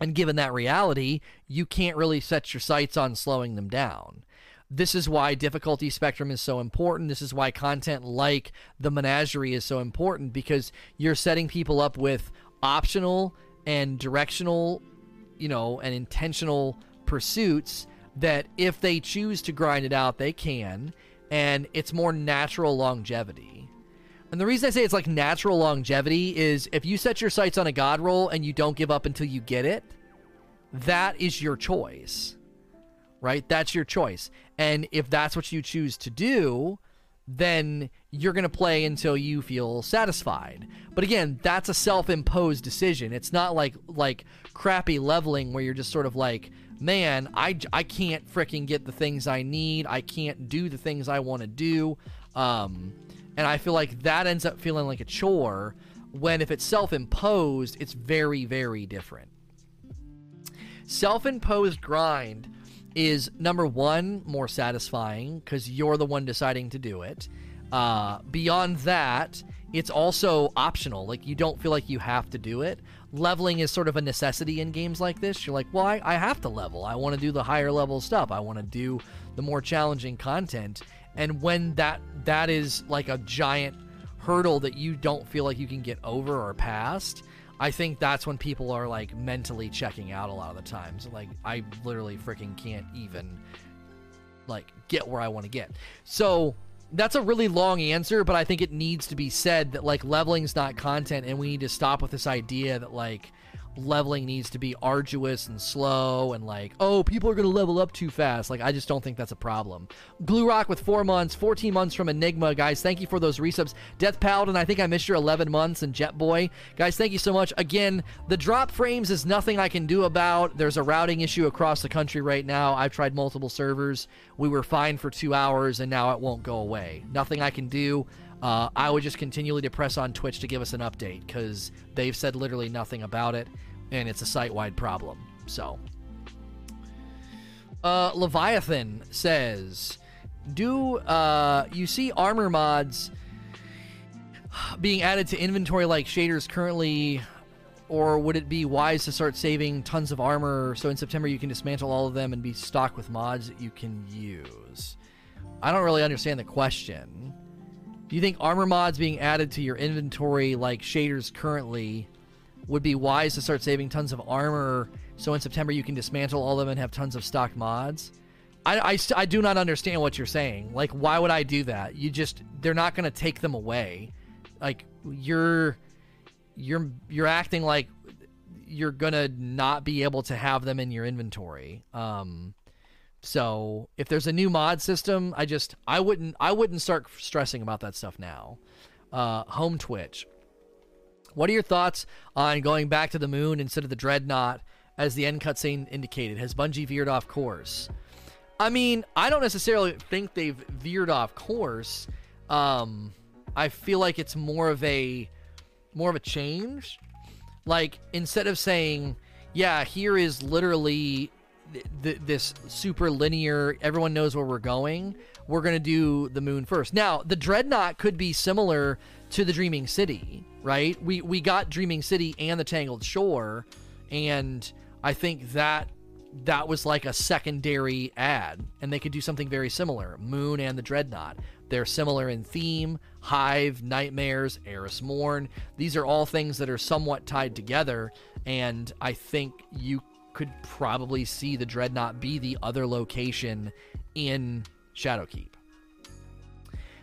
and given that reality, you can't really set your sights on slowing them down. this is why difficulty spectrum is so important. This is why content like the menagerie is so important because you're setting people up with optional and directional, you know, and intentional pursuits that if they choose to grind it out, they can. And it's more natural longevity. And the reason I say it's like natural longevity is if you set your sights on a god roll and you don't give up until you get it, that is your choice. Right? That's your choice. And if that's what you choose to do, then you're going to play until you feel satisfied. But again, that's a self-imposed decision. It's not like like crappy leveling where you're just sort of like, "Man, I I can't freaking get the things I need. I can't do the things I want to do." Um and I feel like that ends up feeling like a chore when if it's self-imposed, it's very very different. Self-imposed grind is number one more satisfying because you're the one deciding to do it. Uh, beyond that, it's also optional. Like you don't feel like you have to do it. Leveling is sort of a necessity in games like this. You're like, well, I, I have to level. I want to do the higher level stuff. I want to do the more challenging content. And when that that is like a giant hurdle that you don't feel like you can get over or past, I think that's when people are like mentally checking out a lot of the times. Like I literally freaking can't even like get where I want to get. So that's a really long answer, but I think it needs to be said that like leveling's not content and we need to stop with this idea that like leveling needs to be arduous and slow and like oh people are going to level up too fast. Like i just don't think that's a problem. Glue rock with four months 14 months from enigma. Guys thank you for those resubs. Death paladin i think i missed your 11 months and jet boy. Guys thank you so much. Again the drop frames is nothing i can do about. There's a routing issue across the country right now. I've tried multiple servers. We were fine for two hours and now it won't go away. Nothing i can do uh, I would just continually to press on Twitch to give us an update because they've said literally nothing about it and it's a site wide problem. So, uh, Leviathan says, "Do uh, you see armor mods being added to inventory like shaders currently?" Or would it be wise to start saving tons of armor so in September you can dismantle all of them and be stocked with mods that you can use? I don't really understand the question. Do you think armor mods being added to your inventory like shaders currently would be wise to start saving tons of armor so in September you can dismantle all of them and have tons of stock mods. I, I, I do not understand what you're saying. Like, why would I do that? You just, they're not going to take them away. Like, you're, you're, you're acting like you're going to not be able to have them in your inventory. Um, so if there's a new mod system, I just, I wouldn't, I wouldn't start stressing about that stuff now. Uh, home Twitch. What are your thoughts on going back to the moon instead of the dreadnought, as the end cutscene indicated? Has Bungie veered off course? I mean, I don't necessarily think they've veered off course. Um, I feel like it's more of a more of a change. Like instead of saying, "Yeah, here is literally th- th- this super linear, everyone knows where we're going," we're gonna do the moon first. Now, the dreadnought could be similar to the Dreaming City right? We we got Dreaming City and the Tangled Shore, and I think that that was like a secondary ad, and they could do something very similar. Moon and the Dreadnought. They're similar in theme. Hive, Nightmares, Eris Morn. These are all things that are somewhat tied together, and I think you could probably see the Dreadnought be the other location in Shadowkeep.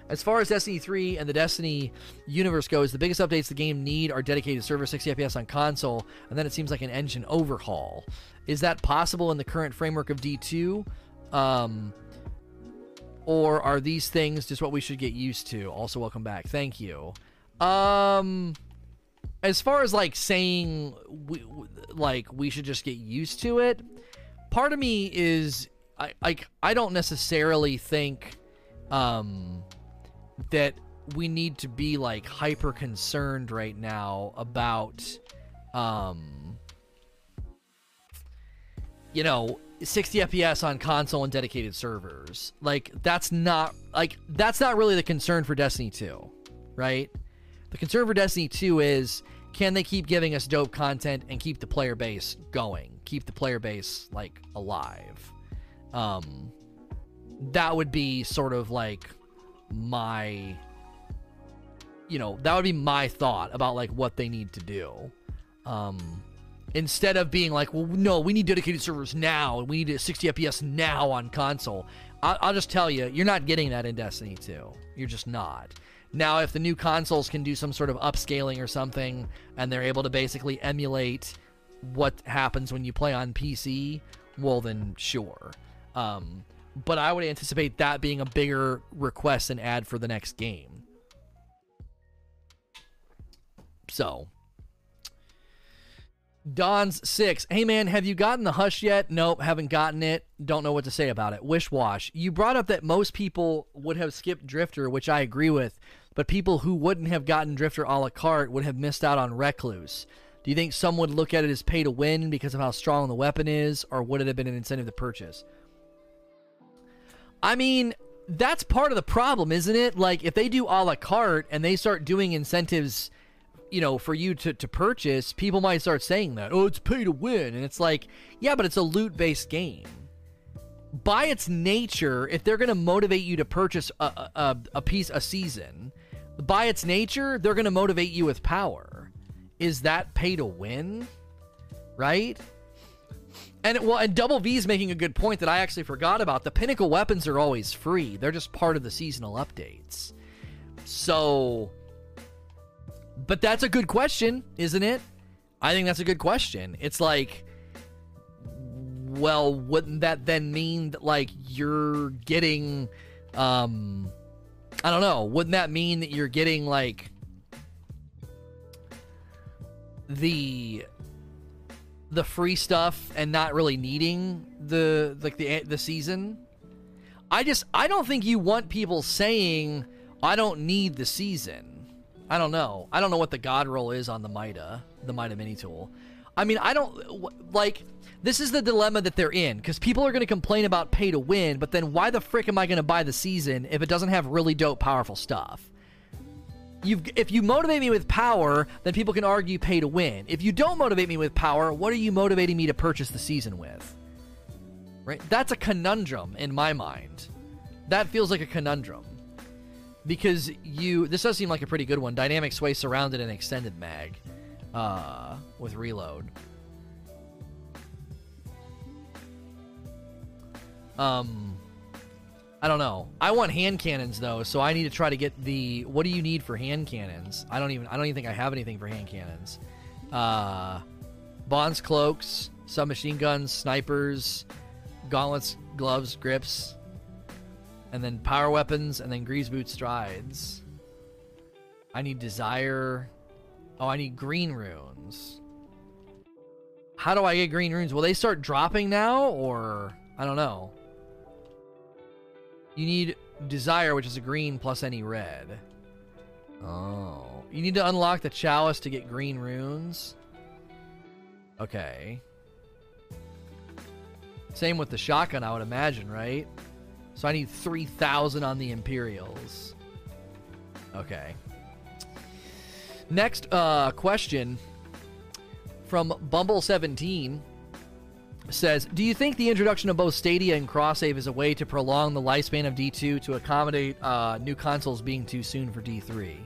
As far as Destiny 3 and the Destiny universe goes, the biggest updates the game need are dedicated server 60 FPS on console, and then it seems like an engine overhaul. Is that possible in the current framework of D2? Um, or are these things just what we should get used to? Also, welcome back. Thank you. Um, as far as like saying we, like we should just get used to it, part of me is I like I don't necessarily think um that we need to be like hyper concerned right now about um you know 60 fps on console and dedicated servers. Like that's not like that's not really the concern for destiny 2 right? The concern for destiny 2 is can they keep giving us dope content and keep the player base going keep the player base like alive um that would be sort of like my you know, that would be my thought about like what they need to do. Um instead of being like, well, no, we need dedicated servers now, and we need a 60 FPS now on console. I'll, I'll just tell you, you're not getting that in Destiny 2. You're just not. Now, if the new consoles can do some sort of upscaling or something, and they're able to basically emulate what happens when you play on PC, well, then sure. Um, but I would anticipate that being a bigger request and add for the next game. So, Don's six. Hey man, have you gotten the hush yet? Nope, haven't gotten it. Don't know what to say about it. Wish wash. You brought up that most people would have skipped Drifter, which I agree with, but people who wouldn't have gotten Drifter a la carte would have missed out on Recluse. Do you think some would look at it as pay to win because of how strong the weapon is, or would it have been an incentive to purchase? I mean, that's part of the problem, isn't it? Like, if they do a la carte and they start doing incentives you know, for you to, to purchase, people might start saying that, oh, it's pay to win. And it's like, yeah, but it's a loot based game. By its nature, if they're going to motivate you to purchase a, a, a piece a season, by its nature, they're going to motivate you with power. Is that pay to win? Right? And well, and Double V is making a good point that I actually forgot about. The pinnacle weapons are always free. They're just part of the seasonal updates. So but that's a good question, isn't it? I think that's a good question. It's like, well, wouldn't that then mean that like you're getting, um, I don't know. Wouldn't that mean that you're getting like the the free stuff and not really needing the like the the season? I just I don't think you want people saying I don't need the season. I don't know. I don't know what the god roll is on the Mida, the Mida mini tool. I mean, I don't like. This is the dilemma that they're in because people are going to complain about pay to win, but then why the frick am I going to buy the season if it doesn't have really dope, powerful stuff? you if you motivate me with power, then people can argue pay to win. If you don't motivate me with power, what are you motivating me to purchase the season with? Right? That's a conundrum in my mind. That feels like a conundrum because you this does seem like a pretty good one. Dynamic sway surrounded and extended mag uh, with reload. Um, I don't know. I want hand cannons though, so I need to try to get the. What do you need for hand cannons? I don't even. I don't even think I have anything for hand cannons. Uh, bonds, cloaks, submachine guns, snipers, gauntlets, gloves, grips and then power weapons, and then greaves boot strides. I need desire. Oh, I need green runes. How do I get green runes? Will they start dropping now, or I don't know. You need desire, which is a green plus any red. Oh, you need to unlock the chalice to get green runes. Okay. Same with the shotgun, I would imagine, right? So I need 3,000 on the Imperials. Okay. Next uh, question from Bumble17 says Do you think the introduction of both Stadia and Cross Save is a way to prolong the lifespan of D2 to accommodate uh, new consoles being too soon for D3?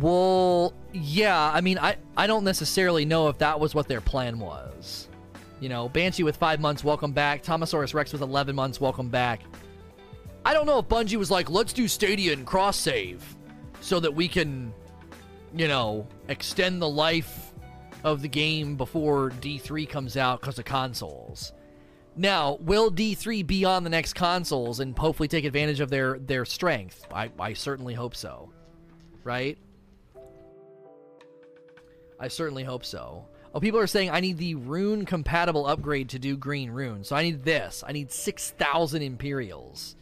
Well, yeah. I mean, I, I don't necessarily know if that was what their plan was. You know, Banshee with five months, welcome back. Thomasaurus Rex with 11 months, welcome back. I don't know if Bungie was like, let's do Stadia and cross save so that we can, you know, extend the life of the game before D3 comes out because of consoles. Now, will D3 be on the next consoles and hopefully take advantage of their their strength? I, I certainly hope so. Right? I certainly hope so. Oh, people are saying I need the rune compatible upgrade to do green rune. So I need this. I need 6,000 Imperials.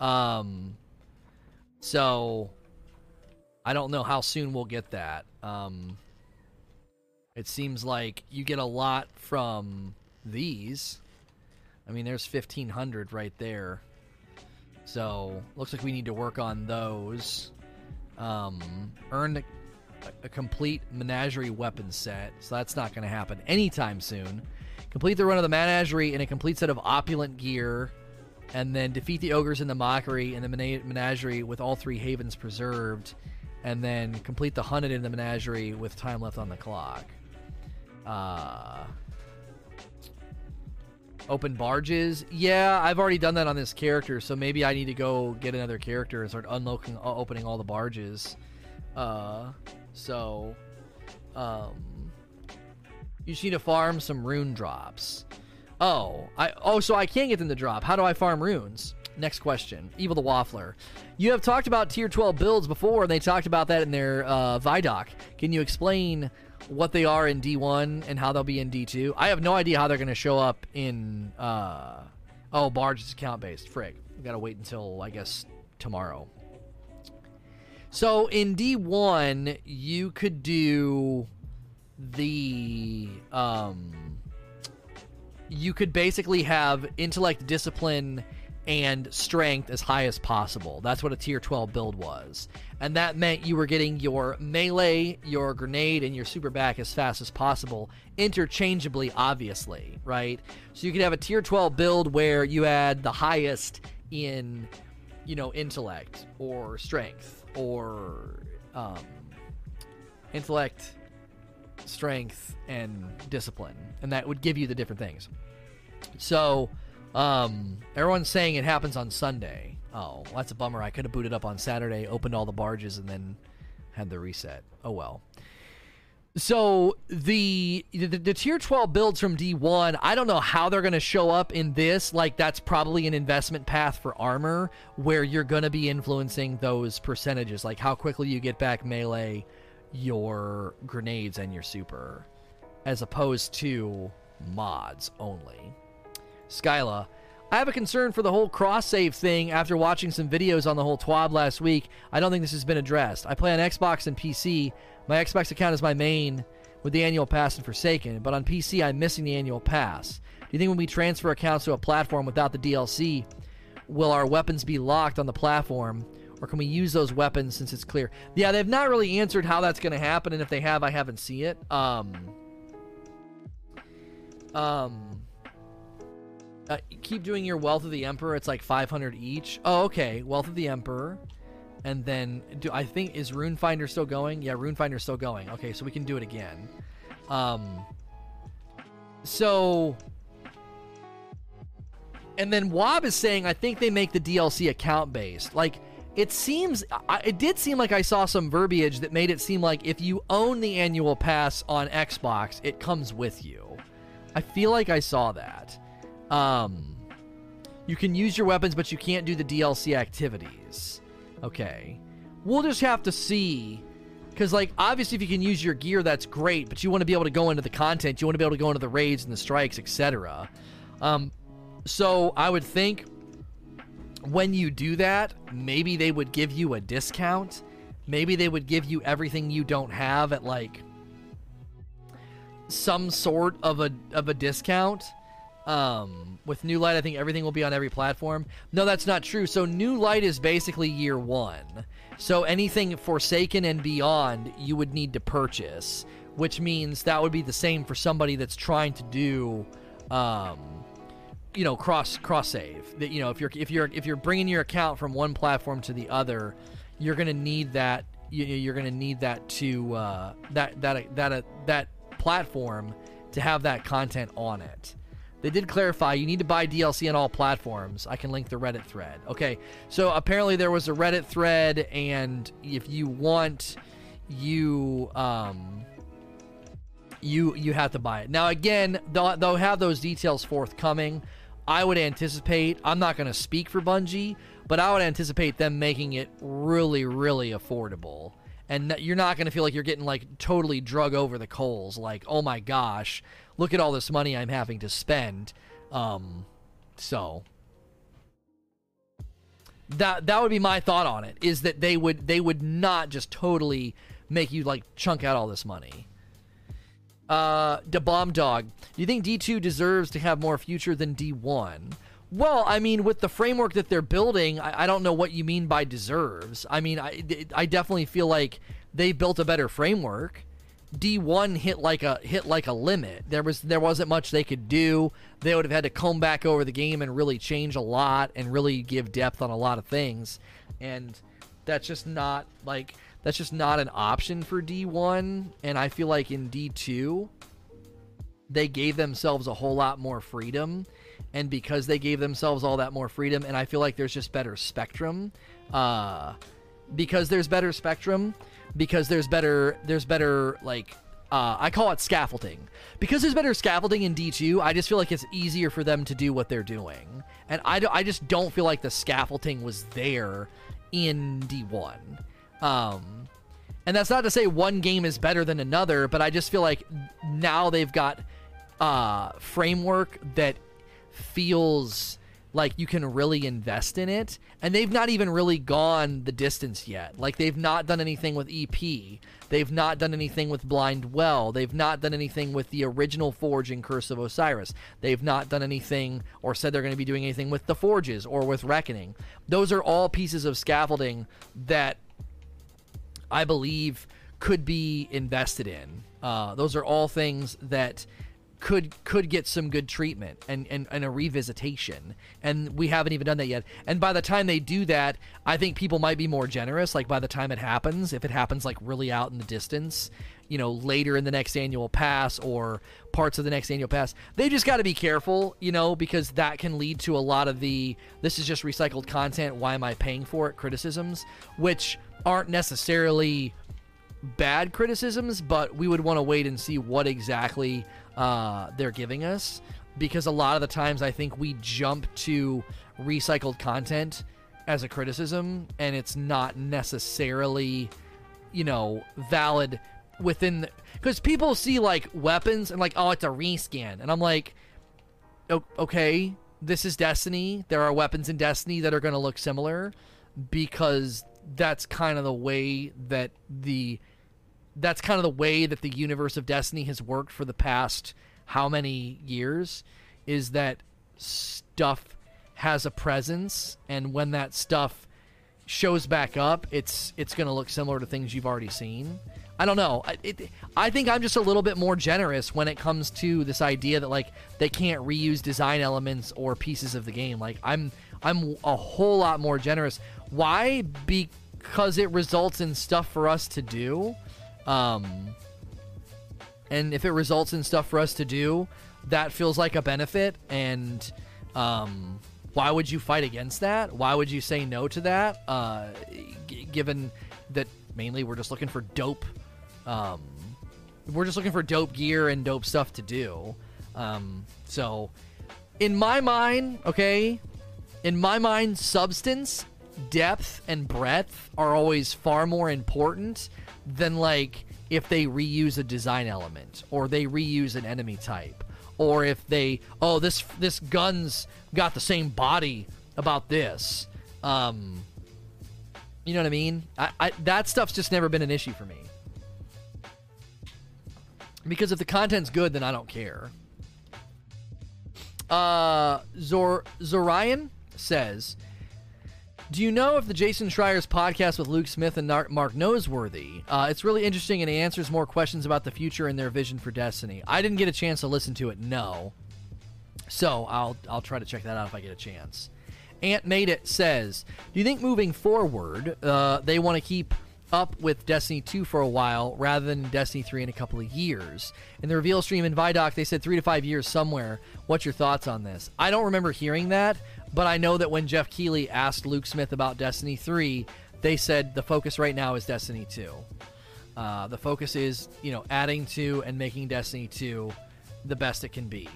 Um, so I don't know how soon we'll get that. Um, it seems like you get a lot from these. I mean, there's 1,500 right there. So looks like we need to work on those. Um, earn a complete menagerie weapon set, so that's not going to happen anytime soon. Complete the run of the menagerie in a complete set of opulent gear and then defeat the ogres in the mockery and the menagerie with all three havens preserved, and then complete the hunted in the menagerie with time left on the clock. Uh, open barges. Yeah, I've already done that on this character, so maybe I need to go get another character and start unlocking, uh, opening all the barges. Uh, so, um, you just need to farm some rune drops. Oh, I oh, so I can't get them to drop. How do I farm runes? Next question. Evil the Waffler. You have talked about tier 12 builds before, and they talked about that in their uh, Vidoc. Can you explain what they are in D1 and how they'll be in D2? I have no idea how they're going to show up in. Uh, oh, Barge is account based. Frig. We got to wait until, I guess, tomorrow. So in D1, you could do the. Um, you could basically have intellect, discipline, and strength as high as possible. That's what a tier 12 build was. And that meant you were getting your melee, your grenade, and your super back as fast as possible, interchangeably, obviously, right? So you could have a tier 12 build where you had the highest in, you know, intellect or strength or um, intellect, strength, and discipline. And that would give you the different things. So, um, everyone's saying it happens on Sunday. Oh, well, that's a bummer. I could have booted up on Saturday, opened all the barges, and then had the reset. Oh well. So the, the the tier 12 builds from D1, I don't know how they're going to show up in this. Like that's probably an investment path for armor where you're going to be influencing those percentages, like how quickly you get back melee, your grenades and your super, as opposed to mods only. Skyla, I have a concern for the whole cross save thing after watching some videos on the whole TWAB last week. I don't think this has been addressed. I play on Xbox and PC. My Xbox account is my main with the annual pass and Forsaken, but on PC I'm missing the annual pass. Do you think when we transfer accounts to a platform without the DLC, will our weapons be locked on the platform? Or can we use those weapons since it's clear? Yeah, they've not really answered how that's going to happen, and if they have, I haven't seen it. Um, um, uh, keep doing your Wealth of the Emperor. It's like 500 each. Oh, okay. Wealth of the Emperor. And then, do I think, is Rune Finder still going? Yeah, Rune Finder's still going. Okay, so we can do it again. Um, so, and then Wob is saying, I think they make the DLC account based. Like, it seems, it did seem like I saw some verbiage that made it seem like if you own the annual pass on Xbox, it comes with you. I feel like I saw that. Um, you can use your weapons, but you can't do the DLC activities. Okay. We'll just have to see. Because, like, obviously, if you can use your gear, that's great, but you want to be able to go into the content. You want to be able to go into the raids and the strikes, etc. Um, so, I would think when you do that, maybe they would give you a discount. Maybe they would give you everything you don't have at, like, some sort of a, of a discount. Um, with New Light, I think everything will be on every platform. No, that's not true. So New Light is basically year one. So anything Forsaken and beyond, you would need to purchase, which means that would be the same for somebody that's trying to do, um, you know, cross cross save. That you know, if you're if you're if you're bringing your account from one platform to the other, you're gonna need that. You're gonna need that to uh, that that that uh, that platform to have that content on it. They did clarify you need to buy DLC on all platforms. I can link the Reddit thread. Okay, so apparently there was a Reddit thread, and if you want, you um, you you have to buy it. Now again, they'll, they'll have those details forthcoming. I would anticipate. I'm not going to speak for Bungie, but I would anticipate them making it really, really affordable and you're not going to feel like you're getting like totally drug over the coals like oh my gosh look at all this money i'm having to spend. Um so. That that would be my thought on it is that they would they would not just totally make you like chunk out all this money. Uh the bomb dog do you think d2 deserves to have more future than d1 well, I mean, with the framework that they're building, I, I, don't know what you mean by deserves. I mean, I, I definitely feel like they built a better framework, D1 hit like a hit like a limit. There was there wasn't much they could do. They would have had to comb back over the game and really change a lot and really give depth on a lot of things. And that's just not like that's just not an option for D1 and I feel like in D2 they gave themselves a whole lot more freedom and because they gave themselves all that more freedom and I feel like there's just better spectrum uh because there's better spectrum because there's better there's better like uh, I call it scaffolding because there's better scaffolding in D2. I just feel like it's easier for them to do what they're doing, and I, do, I just don't feel like the scaffolding was there in D1. Um, and that's not to say one game is better than another, but I just feel like now they've got uh, framework that feels like you can really invest in it and they've not even really gone the distance yet. Like they've not done anything with ep they've not done anything with blind well. They've not done anything with the original forge in curse of osiris. They've not done anything or said they're going to be doing anything with the forges or with reckoning. Those are all pieces of scaffolding that i believe could be invested in. Uh, those are all things that could could get some good treatment and, and, and a revisitation. And we haven't even done that yet. And by the time they do that i think people might be more generous. Like by the time it happens if it happens like really out in the distance you know later in the next annual pass or parts of the next annual pass they just got to be careful you know because that can lead to a lot of the this is just recycled content why am i paying for it criticisms which aren't necessarily bad criticisms but we would want to wait and see what exactly uh, they're giving us because a lot of the times I think we jump to recycled content as a criticism and it's not necessarily you know valid within because people see like weapons and like oh it's a reskin and I'm like okay this is Destiny. There are weapons in Destiny that are going to look similar because that's kind of the way that the that's kind of the way that the universe of Destiny has worked for the past how many years is that stuff has a presence and when that stuff shows back up it's it's going to look similar to things you've already seen. I don't know. It, i think i'm just a little bit more generous when it comes to this idea that like they can't reuse design elements or pieces of the game. Like i'm i'm a whole lot more generous. Why? Because it results in stuff for us to do um, and if it results in stuff for us to do, that feels like a benefit. And um, why would you fight against that? Why would you say no to that? Uh, g- given that mainly we're just looking for dope. Um, we're just looking for dope gear and dope stuff to do. Um, so, in my mind, okay, in my mind, substance, depth, and breadth are always far more important than like if they reuse a design element or they reuse an enemy type or if they oh this this gun's got the same body about this. Um you know what i mean? I, I that stuff's just never been an issue for me. Because if the content's good then i don't care. Uh zor zorion says do you know if the Jason Schreier's podcast with Luke Smith and Mark Noseworthy? Uh, it's really interesting and it answers more questions about the future and their vision for Destiny. I didn't get a chance to listen to it, no. So I'll I'll try to check that out if I get a chance. Ant Made It says, Do you think moving forward, uh, they want to keep up with Destiny 2 for a while rather than Destiny 3 in a couple of years. In the reveal stream in Vidoc, they said three to five years somewhere. What's your thoughts on this? I don't remember hearing that, but I know that when Geoff Keighley asked Luke Smith about Destiny 3, they said the focus right now is Destiny 2. Uh, the focus is, you know, adding to and making Destiny 2 the best it can be.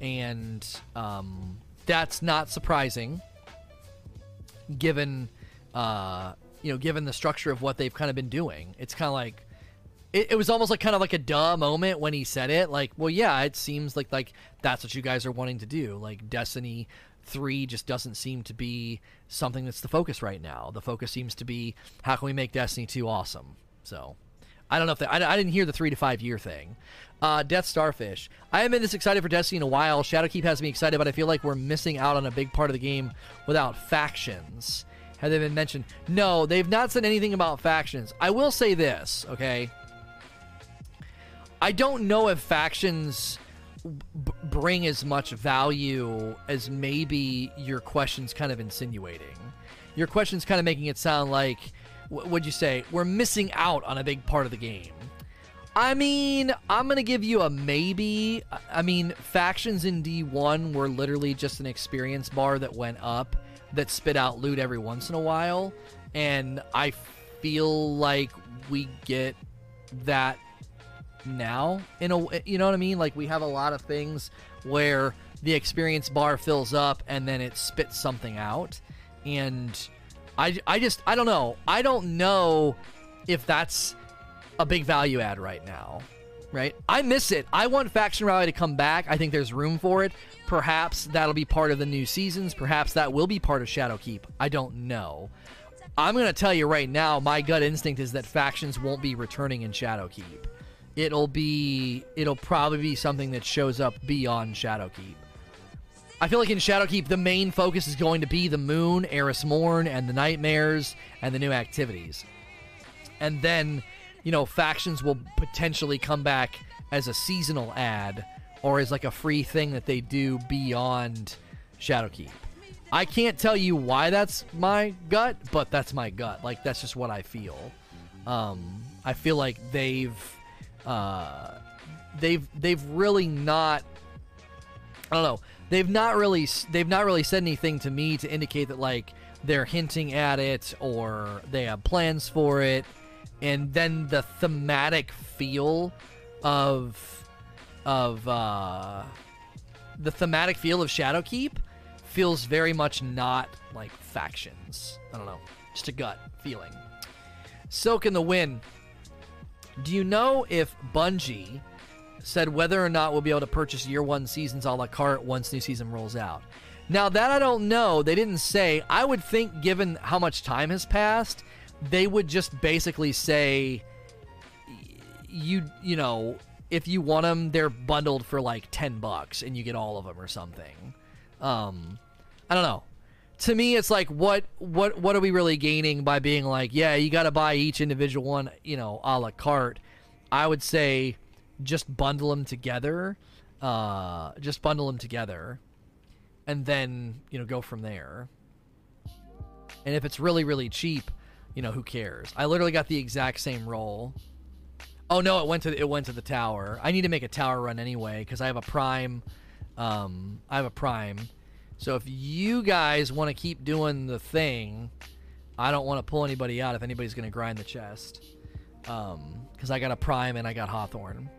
And um, that's not surprising given, uh, you know, given the structure of what they've kind of been doing. It's kind of like, it, it, was almost like kind of like a duh moment when he said it. Like, well, yeah, it seems like like that's what you guys are wanting to do. Like Destiny 3 just doesn't seem to be something that's the focus right now. The focus seems to be how can we make Destiny 2 awesome? So, I don't know if I, I didn't hear the three to five year thing. Uh, Death Starfish. I haven't been this excited for Destiny in a while. Shadowkeep has me excited, but I feel like we're missing out on a big part of the game without factions. Have they been mentioned? No, they've not said anything about factions. I will say this, okay? I don't know if factions b- bring as much value as maybe your question's kind of insinuating. Your question's kind of making it sound like, what'd you say? We're missing out on a big part of the game. I mean, I'm going to give you a maybe. I mean, factions in D1 were literally just an experience bar that went up that spit out loot every once in a while. And I feel like we get that now in a you know what I mean? Like we have a lot of things where the experience bar fills up and then it spits something out. And I, I just I don't know. I don't know if that's a big value add right now. Right? I miss it. I want Faction Rally to come back. I think there's room for it. Perhaps that'll be part of the new seasons. Perhaps that will be part of Shadowkeep. I don't know. I'm going to tell you right now, my gut instinct is that factions won't be returning in Shadowkeep. It'll be it'll probably be something that shows up beyond Shadowkeep. I feel like in Shadowkeep the main focus is going to be the moon, Eris Morn, and the nightmares and the new activities. And then you know, factions will potentially come back as a seasonal ad or as like a free thing that they do beyond Shadowkeep. I can't tell you why that's my gut, but that's my gut. Like that's just what I feel. Um, I feel like they've uh, they've they've really not. I don't know. They've not really they've not really said anything to me to indicate that like they're hinting at it or they have plans for it and then the thematic feel of of uh, the thematic feel of Shadowkeep feels very much not like factions. I don't know, just a gut feeling. Silk in the Wind. Do you know if Bungie said whether or not we'll be able to purchase year one seasons a la carte once new season rolls out? Now that I don't know, they didn't say. I would think, given how much time has passed, they would just basically say you you know if you want them they're bundled for like 10 bucks and you get all of them or something um i don't know to me it's like what what what are we really gaining by being like yeah you got to buy each individual one you know a la carte i would say just bundle them together uh just bundle them together and then you know go from there and if it's really really cheap you know, who cares? I literally got the exact same roll. Oh no, it went to it went to the tower. I need to make a tower run anyway because I have a prime. Um, I have a prime. So if you guys want to keep doing the thing, I don't want to pull anybody out if anybody's going to grind the chest. Because um, I got a prime and I got Hawthorne.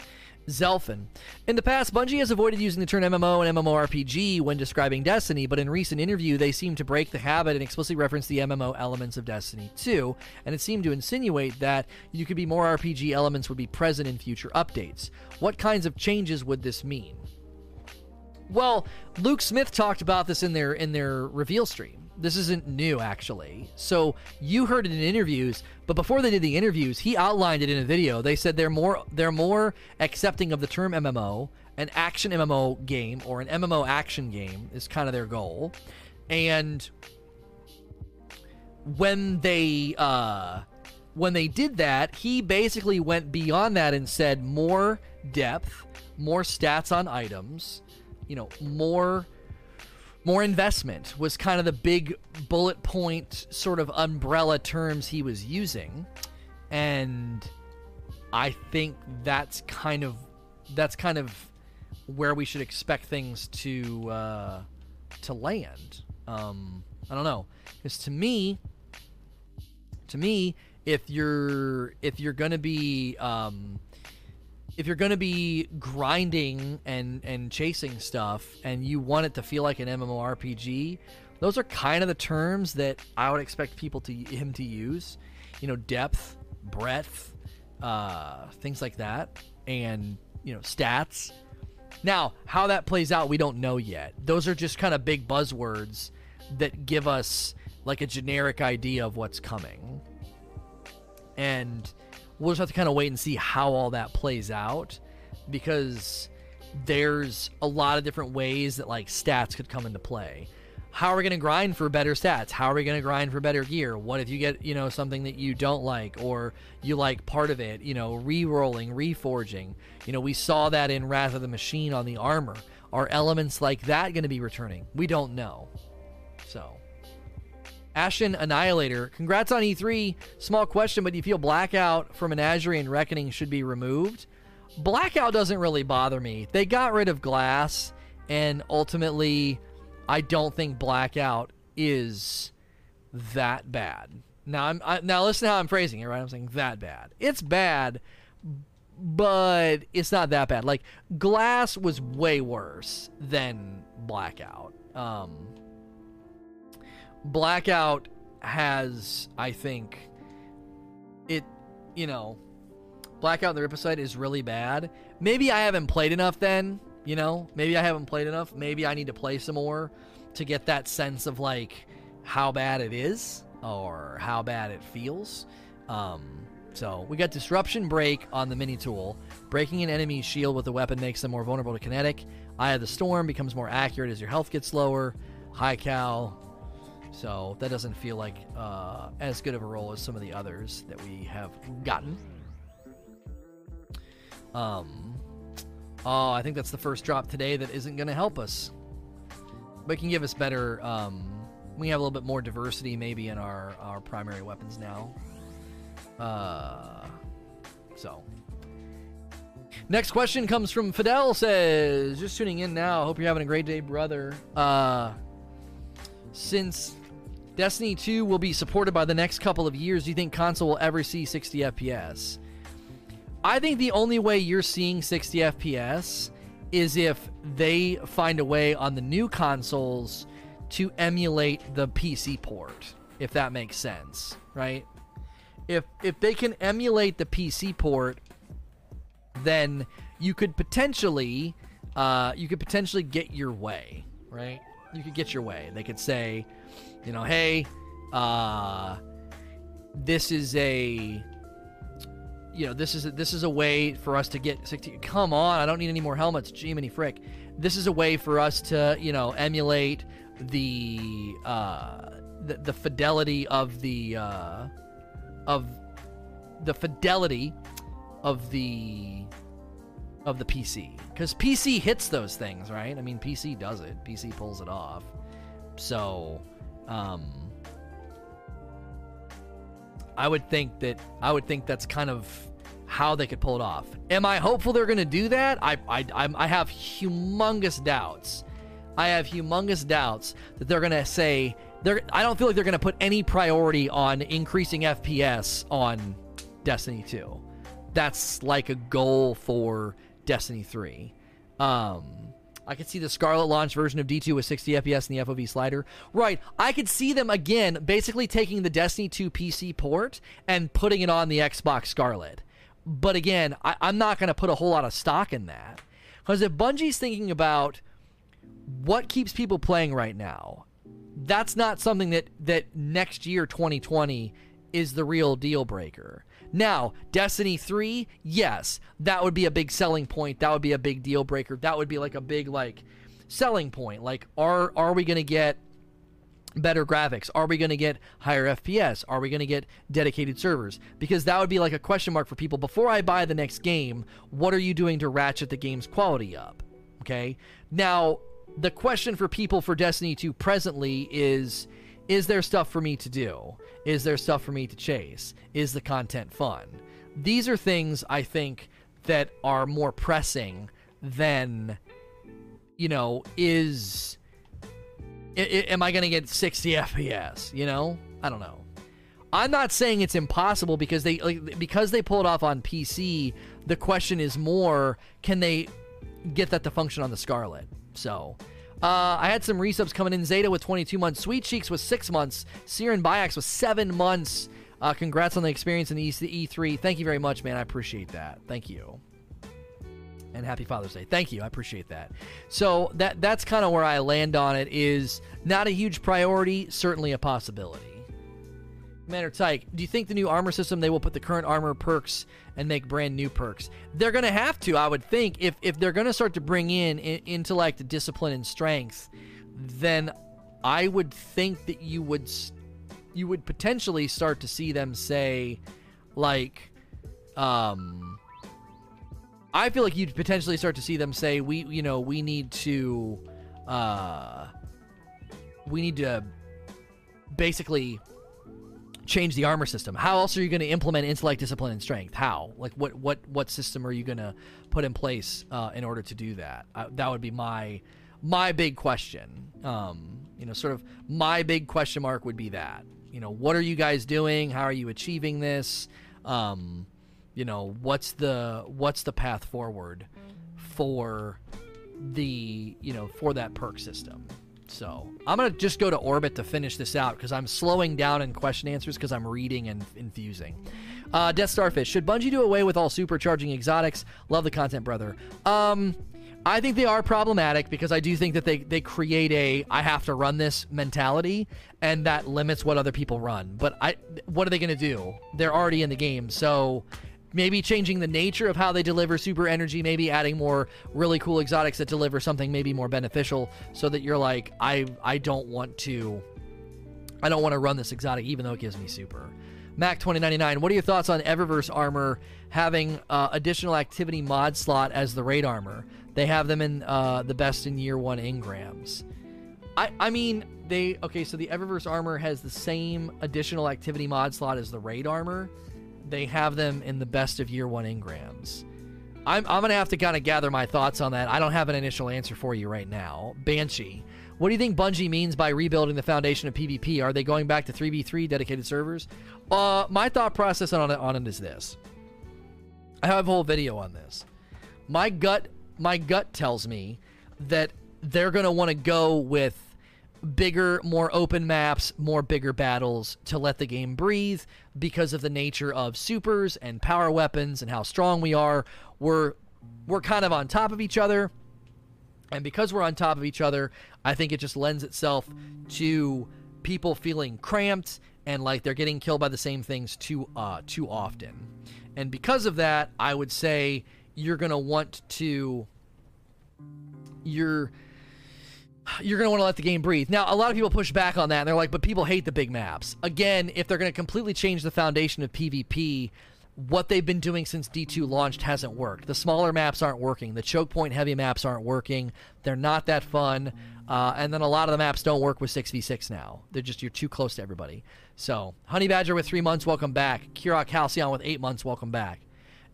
Zelfin. In the past, Bungie has avoided using the term MMO and MMORPG when describing Destiny, but in recent interview, they seem to break the habit and explicitly reference the MMO elements of Destiny 2, and it seemed to insinuate that you could be more RPG elements would be present in future updates. What kinds of changes would this mean? Well, Luke Smith talked about this in their in their reveal stream. This isn't new, actually. So you heard it in interviews, but before they did the interviews, he outlined it in a video. They said they're more they're more accepting of the term MMO, an action MMO game or an MMO action game is kind of their goal, and when they uh, when they did that, he basically went beyond that and said more depth, more stats on items, you know, more more investment was kind of the big bullet point sort of umbrella terms he was using. And i think that's kind of that's kind of where we should expect things to uh, to land. Um, i don't know. Because to me to me if you're if you're gonna be um, if you're going to be grinding and and chasing stuff and you want it to feel like an MMORPG, those are kind of the terms that I would expect people to him to use. You know, depth, breadth, uh, things like that, and you know, stats. Now, how that plays out, we don't know yet. Those are just kind of big buzzwords that give us like a generic idea of what's coming. And we'll just have to kind of wait and see how all that plays out because there's a lot of different ways that like stats could come into play. how are we going to grind for better stats? How are we going to grind for better gear? What if you get, you know, something that you don't like or you like part of it, you know, re-rolling, reforging. You know, we saw that in Wrath of the Machine on the armor. Are elements like that going to be returning? We don't know. So, Ashen Annihilator, congrats on E3. Small question, but do you feel Blackout from Menagerie and Reckoning should be removed? Blackout doesn't really bother me. They got rid of Glass, and ultimately, I don't think Blackout is that bad. Now, I'm I, now listen to how I'm phrasing it. Right, I'm saying that bad. It's bad, but it's not that bad. Like Glass was way worse than Blackout. Um, Blackout has, I think, it, you know, Blackout in the Ripicide is really bad. Maybe I haven't played enough then, you know? Maybe I haven't played enough. Maybe I need to play some more to get that sense of like how bad it is or how bad it feels. Um, so we got Disruption Break on the mini tool. Breaking an enemy's shield with a weapon makes them more vulnerable to kinetic. Eye of the Storm becomes more accurate as your health gets lower. High Cal so that doesn't feel like uh, as good of a role as some of the others that we have gotten. Um, oh, I think that's the first drop today that isn't going to help us. But it can give us better. Um, we have a little bit more diversity maybe in our our primary weapons now. Uh, so. Next question comes from Fidel says, just tuning in now. Hope you're having a great day, brother. Uh, since Destiny 2 will be supported by the next couple of years. Do you think console will ever see 60 FPS? I think the only way you're seeing 60 FPS is if they find a way on the new consoles to emulate the PC port, if that makes sense, right? If if they can emulate the PC port, then you could potentially uh, you could potentially get your way, right? You could get your way. They could say, you know, hey, uh, this is a you know this is a, this is a way for us to get 60 come on i don't need any more helmets Gee, many frick. This is a way for us to you know emulate the uh the, the fidelity of the uh of the fidelity of the of the pc because pc hits those things right? I mean pc does it. Pc pulls it off. So um, I would think that I would think that's kind of how they could pull it off. Am I hopeful they're going to do that? I, I, I have humongous doubts. I have humongous doubts that they're going to say they're. I don't feel like they're going to put any priority on increasing FPS on Destiny 2. That's like a goal for Destiny 3. Um, I could see the Scarlet launch version of D2 with 60 FPS in the FOV slider. Right. I could see them again basically taking the Destiny 2 PC port and putting it on the Xbox Scarlet. But again, I, am not going to put a whole lot of stock in that. Because if Bungie's thinking about what keeps people playing right now, that's not something that, that next year, 2020, is the real deal breaker. Now, Destiny 3, yes, that would be a big selling point. That would be a big deal breaker. That would be like a big like selling point. Like are are we going to get better graphics? Are we going to get higher FPS? Are we going to get dedicated servers? Because that would be like a question mark for people before I buy the next game, what are you doing to ratchet the game's quality up? Okay? Now, the question for people for Destiny 2 presently is is there stuff for me to do? Is there stuff for me to chase? Is the content fun? These are things I think that are more pressing than, you know, is. I, I, am I going to get 60 FPS? You know? I don't know. I'm not saying it's impossible because they like, because they pull it off on PC. The question is more, can they get that to function on the Scarlet? So uh, I had some resubs coming in. Zeta with 22 months. Sweet Cheeks was six months. Siren Biax was seven months. Uh, congrats on the experience in the E3. Thank you very much, man. I appreciate that. Thank you. And happy Father's Day. Thank you. I appreciate that. So that that's kind of where I land on it. Is not a huge priority. Certainly a possibility. Commander Tyke, do you think the new armor system they will put the current armor perks and make brand new perks? They're to have to, I would think, if if they're to start to bring in, in intellect, discipline, and strength. Then I would think that you would you would potentially start to see them say like um I feel like you'd potentially start to see them say we you know we need to uh we need to basically change the armor system. How else are you going to implement intellect, discipline, and strength? How? Like what what what system are you going to put in place uh, in order to do that? Uh, that would be my my big question. Um, you know, sort of my big question mark would be that. You know, what are you guys doing? How are you achieving this? Um, you know, what's the what's the path forward for the you know for that perk system? So I'm gonna just go to orbit to finish this out because I'm slowing down in question answers because I'm reading and infusing. Uh, Death Starfish. Should Bungie do away with all supercharging exotics? Love the content, brother. Um, I think they are problematic because I do think that they, they create a I have to run this mentality and that limits what other people run. But I what are they going to do? They're already in the game. So maybe changing the nature of how they deliver super energy, maybe adding more really cool exotics that deliver something maybe more beneficial so that you're like I I don't want to I don't want to run this exotic even though it gives me super. Mac 2099, what are your thoughts on Eververse armor having uh, additional activity mod slot as the raid armor? They have them in uh, the best in year one engrams. I, I mean, they okay. So the Eververse armor has the same additional activity mod slot as the raid armor. They have them in the best of year one engrams. I'm, I'm gonna have to kind of gather my thoughts on that. I don't have an initial answer for you right now. Banshee, what do you think Bungie means by rebuilding the foundation of PvP? Are they going back to 3v3 dedicated servers? Uh, my thought process on it, on it is this. I have a whole video on this. My gut my gut tells me that they're going to want to go with bigger, more open maps, more bigger battles to let the game breathe because of the nature of supers and power weapons and how strong we are. We're we're kind of on top of each other. And because we're on top of each other, I think it just lends itself to people feeling cramped and like they're getting killed by the same things too uh, too often. And because of that, I would say you're going to want to you're you're going to want to let the game breathe. Now, a lot of people push back on that. And they're like, but people hate the big maps. Again, if they're going to completely change the foundation of PvP, what they've been doing since D2 launched hasn't worked. The smaller maps aren't working. The choke point heavy maps aren't working. They're not that fun. Uh, and then a lot of the maps don't work with 6v6 now. They're just, you're too close to everybody. So, Honey Badger with three months, welcome back. Kirok Halcyon with eight months, welcome back.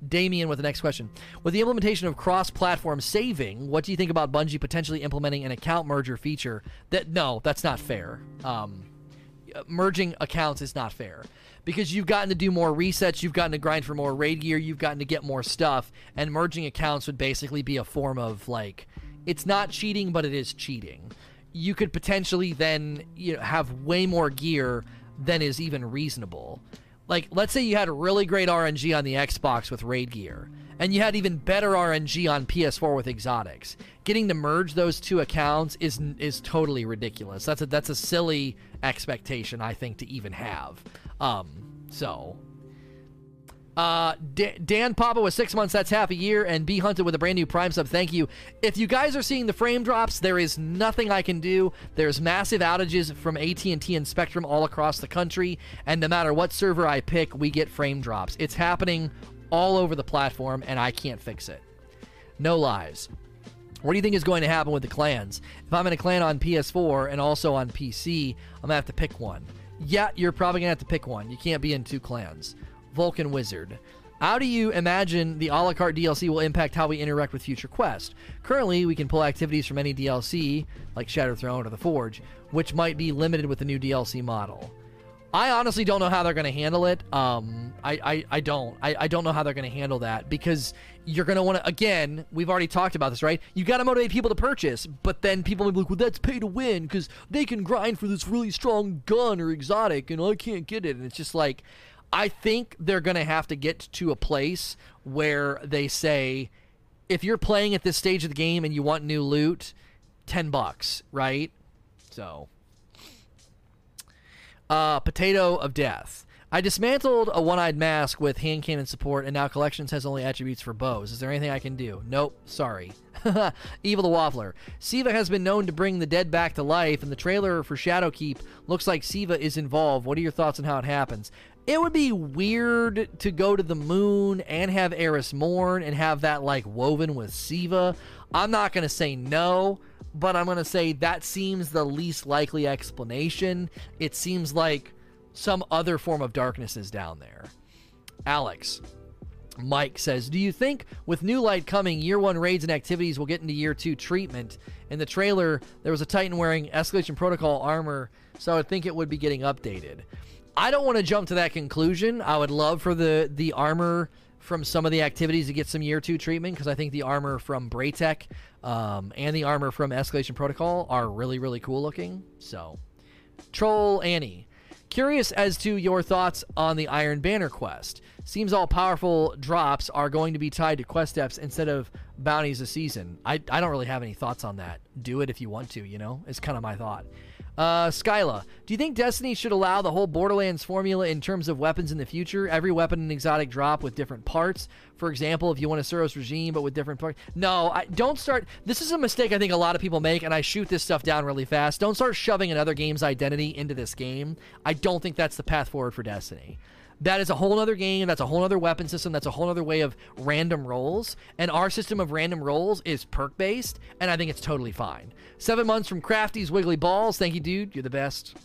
Damien with the next question. With the implementation of cross platform saving, what do you think about Bungie potentially implementing an account merger feature? That No, that's not fair. Um, merging accounts is not fair because you've gotten to do more resets, you've gotten to grind for more raid gear, you've gotten to get more stuff, and merging accounts would basically be a form of like it's not cheating, but it is cheating. You could potentially then you know, have way more gear than is even reasonable like let's say you had really great RNG on the Xbox with raid gear and you had even better RNG on PS4 with exotics. Getting to merge those two accounts is is totally ridiculous. That's a that's a silly expectation I think to even have. Um so uh, D- Dan Papa with six months, that's half a year, and B Hunted with a brand new Prime sub. Thank you. If you guys are seeing the frame drops, there is nothing I can do. There's massive outages from AT&T and Spectrum all across the country, and no matter what server I pick, we get frame drops. It's happening all over the platform, and I can't fix it. No lies. What do you think is going to happen with the clans? If I'm in a clan on PS4 and also on PC, I'm gonna have to pick one. Yeah, you're probably gonna have to pick one. You can't be in two clans. Vulcan Wizard. How do you imagine the a la carte DLC will impact how we interact with future quests? Currently, we can pull activities from any DLC, like Shattered Throne or The Forge, which might be limited with the new DLC model. I honestly don't know how they're going to handle it. Um, I, I, I don't. I, I don't know how they're going to handle that because you're going to want to, again, we've already talked about this, right? You got to motivate people to purchase, but then people will be like, well, that's pay to win because they can grind for this really strong gun or exotic and I can't get it. And it's just like, I think they're going to have to get to a place where they say, if you're playing at this stage of the game and you want new loot, 10 bucks, right? So, uh, Potato of Death. I dismantled a one eyed mask with hand cannon support, and now Collections has only attributes for bows. Is there anything I can do? Nope, sorry. Evil the Waffler. Siva has been known to bring the dead back to life, and the trailer for Shadowkeep looks like Siva is involved. What are your thoughts on how it happens? It would be weird to go to the moon and have Eris Morn and have that like woven with Siva. I'm not going to say no, but I'm going to say that seems the least likely explanation. It seems like some other form of darkness is down there. Alex. Mike says, Do you think with New Light coming, year one raids and activities will get into year two treatment? In the trailer, there was a Titan wearing Escalation Protocol armor, so I think it would be getting updated. I don't want to jump to that conclusion. I would love for the, the armor from some of the activities to get some year two treatment because I think the armor from Braytech um, and the armor from Escalation Protocol are really, really cool looking. So, Troll Annie. Curious as to your thoughts on the Iron Banner quest. Seems all powerful drops are going to be tied to quest steps instead of bounties a season. I, I don't really have any thoughts on that. Do it if you want to, you know? It's kind of my thought. Uh, Skyla, do you think Destiny should allow the whole Borderlands formula in terms of weapons in the future? Every weapon an exotic drop with different parts. For example, if you want a Suros regime but with different parts. No, I don't start. This is a mistake I think a lot of people make, and I shoot this stuff down really fast. Don't start shoving another game's identity into this game. I don't think that's the path forward for Destiny that is a whole other game. That's a whole other weapon system. That's a whole other way of random rolls. And our system of random rolls is perk based, and I think it's totally fine. Seven months from Crafty's Wiggly Balls. Thank you, dude. You're the best.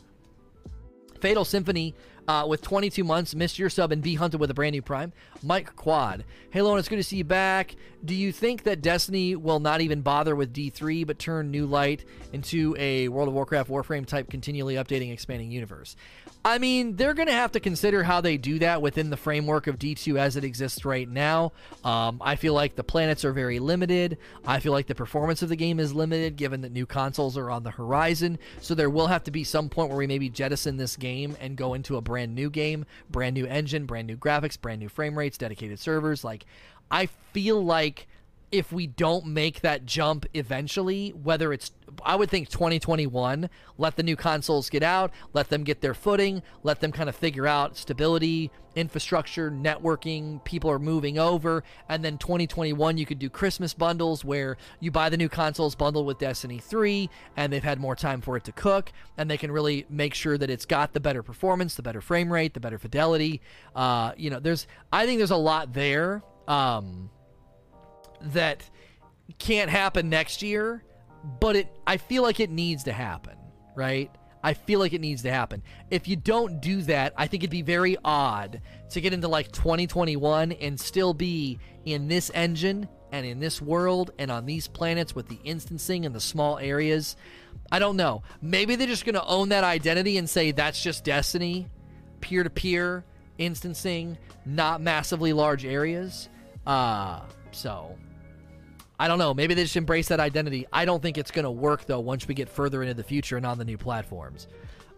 Fatal Symphony uh, with 22 months. Missed your sub and be hunted with a brand new Prime. Mike Quad. Hey, Lone, it's good to see you back. Do you think that Destiny will not even bother with D3 but turn New Light into a World of Warcraft Warframe type continually updating, expanding universe? I mean, they're going to have to consider how they do that within the framework of D2 as it exists right now. Um, I feel like the planets are very limited. I feel like the performance of the game is limited given that new consoles are on the horizon. So there will have to be some point where we maybe jettison this game and go into a brand new game, brand new engine, brand new graphics, brand new frame rates, dedicated servers. Like, I feel like if we don't make that jump eventually, whether it's, I would think 2021, let the new consoles get out, let them get their footing, let them kind of figure out stability, infrastructure, networking, people are moving over, and then 2021, you could do Christmas bundles where you buy the new consoles bundled with Destiny 3, and they've had more time for it to cook, and they can really make sure that it's got the better performance, the better frame rate, the better fidelity. Uh, you know, there's, I think there's a lot there. Um, that can't happen next year, but it I feel like it needs to happen, right? I feel like it needs to happen. If you don't do that, I think it'd be very odd to get into like 2021 and still be in this engine and in this world and on these planets with the instancing and the small areas. I don't know. Maybe they're just going to own that identity and say that's just Destiny, peer to peer instancing, not massively large areas. Uh, so I don't know. Maybe they just embrace that identity. I don't think it's going to work though once we get further into the future and on the new platforms.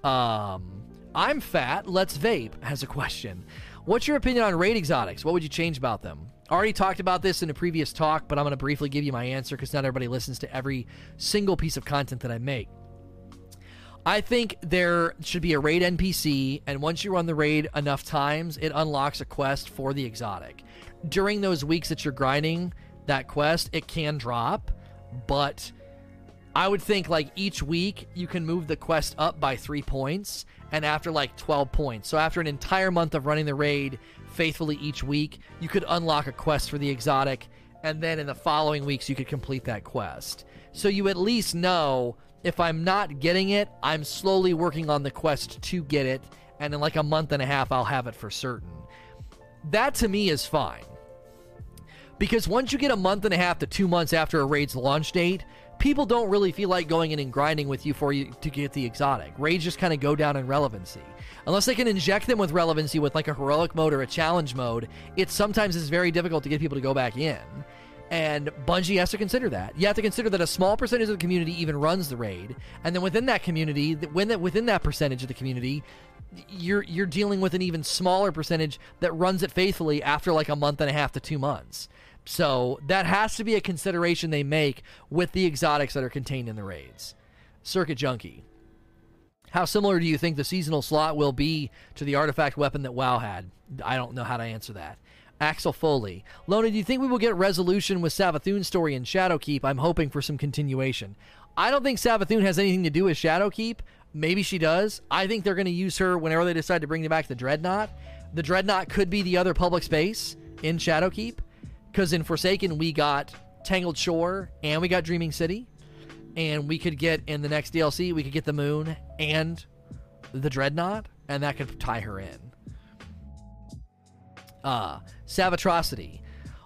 Um, I'm fat. Let's vape. Has a question. What's your opinion on raid exotics? What would you change about them? Already talked about this in a previous talk, but I'm going to briefly give you my answer because not everybody listens to every single piece of content that I make. I think there should be a raid NPC, and once you run the raid enough times, it unlocks a quest for the exotic. During those weeks that you're grinding, that quest, it can drop, but I would think like each week you can move the quest up by three points, and after like 12 points. So after an entire month of running the raid faithfully each week, you could unlock a quest for the exotic, and then in the following weeks you could complete that quest. So you at least know if I'm not getting it, I'm slowly working on the quest to get it, and in like a month and a half I'll have it for certain. That to me is fine. Because once you get a month and a half to two months after a raid's launch date, people don't really feel like going in and grinding with you for you to get the exotic. Raids just kind of go down in relevancy. Unless they can inject them with relevancy with like a heroic mode or a challenge mode, it sometimes is very difficult to get people to go back in. And Bungie has to consider that. You have to consider that a small percentage of the community even runs the raid, and then within that community, within that percentage of the community, you're you're dealing with an even smaller percentage that runs it faithfully after like a month and a half to two months. So that has to be a consideration they make with the exotics that are contained in the raids. Circuit Junkie. How similar do you think the seasonal slot will be to the artifact weapon that WoW had? I don't know how to answer that. Axel Foley. Lona, do you think we will get resolution with Savathun's story in Shadowkeep? I'm hoping for some continuation. I don't think Savathun has anything to do with Shadowkeep. Maybe she does. I think they're going to use her whenever they decide to bring them back the Dreadnought. The Dreadnought could be the other public space in Shadowkeep, because in Forsaken we got Tangled Shore and we got Dreaming City, and we could get in the next DLC we could get the Moon and the Dreadnought, and that could tie her in. Uh, Savatrocity.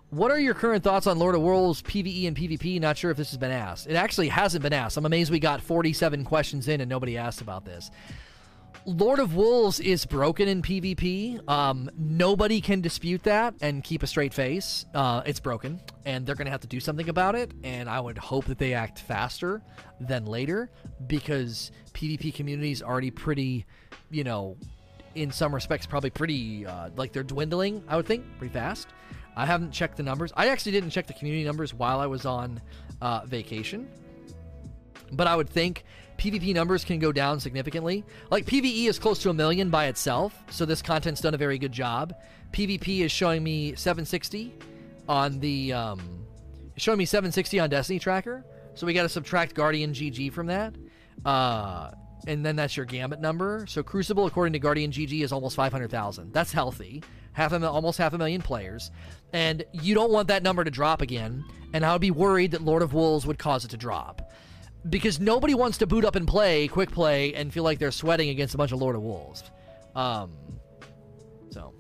What are your current thoughts on Lord of Wolves PvE and PvP? Not sure if this has been asked. It actually hasn't been asked. I'm amazed we got 47 questions in and nobody asked about this. Lord of Wolves is broken in PvP. Um, nobody can dispute that and keep a straight face. Uh, it's broken, and they're going to have to do something about it. And I would hope that they act faster than later because PvP community is already pretty, you know, in some respects, probably pretty uh, like they're dwindling. I would think pretty fast. I haven't checked the numbers. I actually didn't check the community numbers while I was on uh, vacation, but I would think PvP numbers can go down significantly. Like PvE is close to a million by itself, so this content's done a very good job. PvP is showing me 760 on the um, showing me 760 on Destiny Tracker. So we got to subtract Guardian GG from that. Uh, and then that's your Gambit number. So Crucible, according to Guardian GG, is almost 500,000. That's healthy. Half a, almost half a million players. And you don't want that number to drop again. And I would be worried that Lord of Wolves would cause it to drop because nobody wants to boot up and play quick play and feel like they're sweating against a bunch of Lord of Wolves. Um, so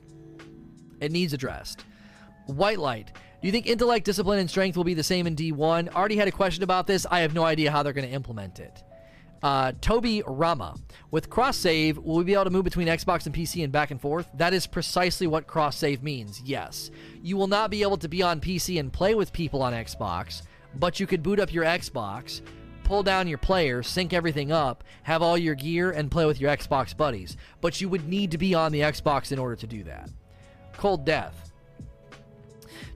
it needs addressed. White light. Do you think intellect, discipline, and strength will be the same in D1? Already had a question about this. I have no idea how they're going to implement it. Uh, Toby Rama. With cross save, will we be able to move between Xbox and PC and back and forth? That is precisely what cross save means, yes. You will not be able to be on PC and play with people on Xbox, but you could boot up your Xbox, pull down your player, sync everything up, have all your gear, and play with your Xbox buddies. But you would need to be on the Xbox in order to do that. Cold Death.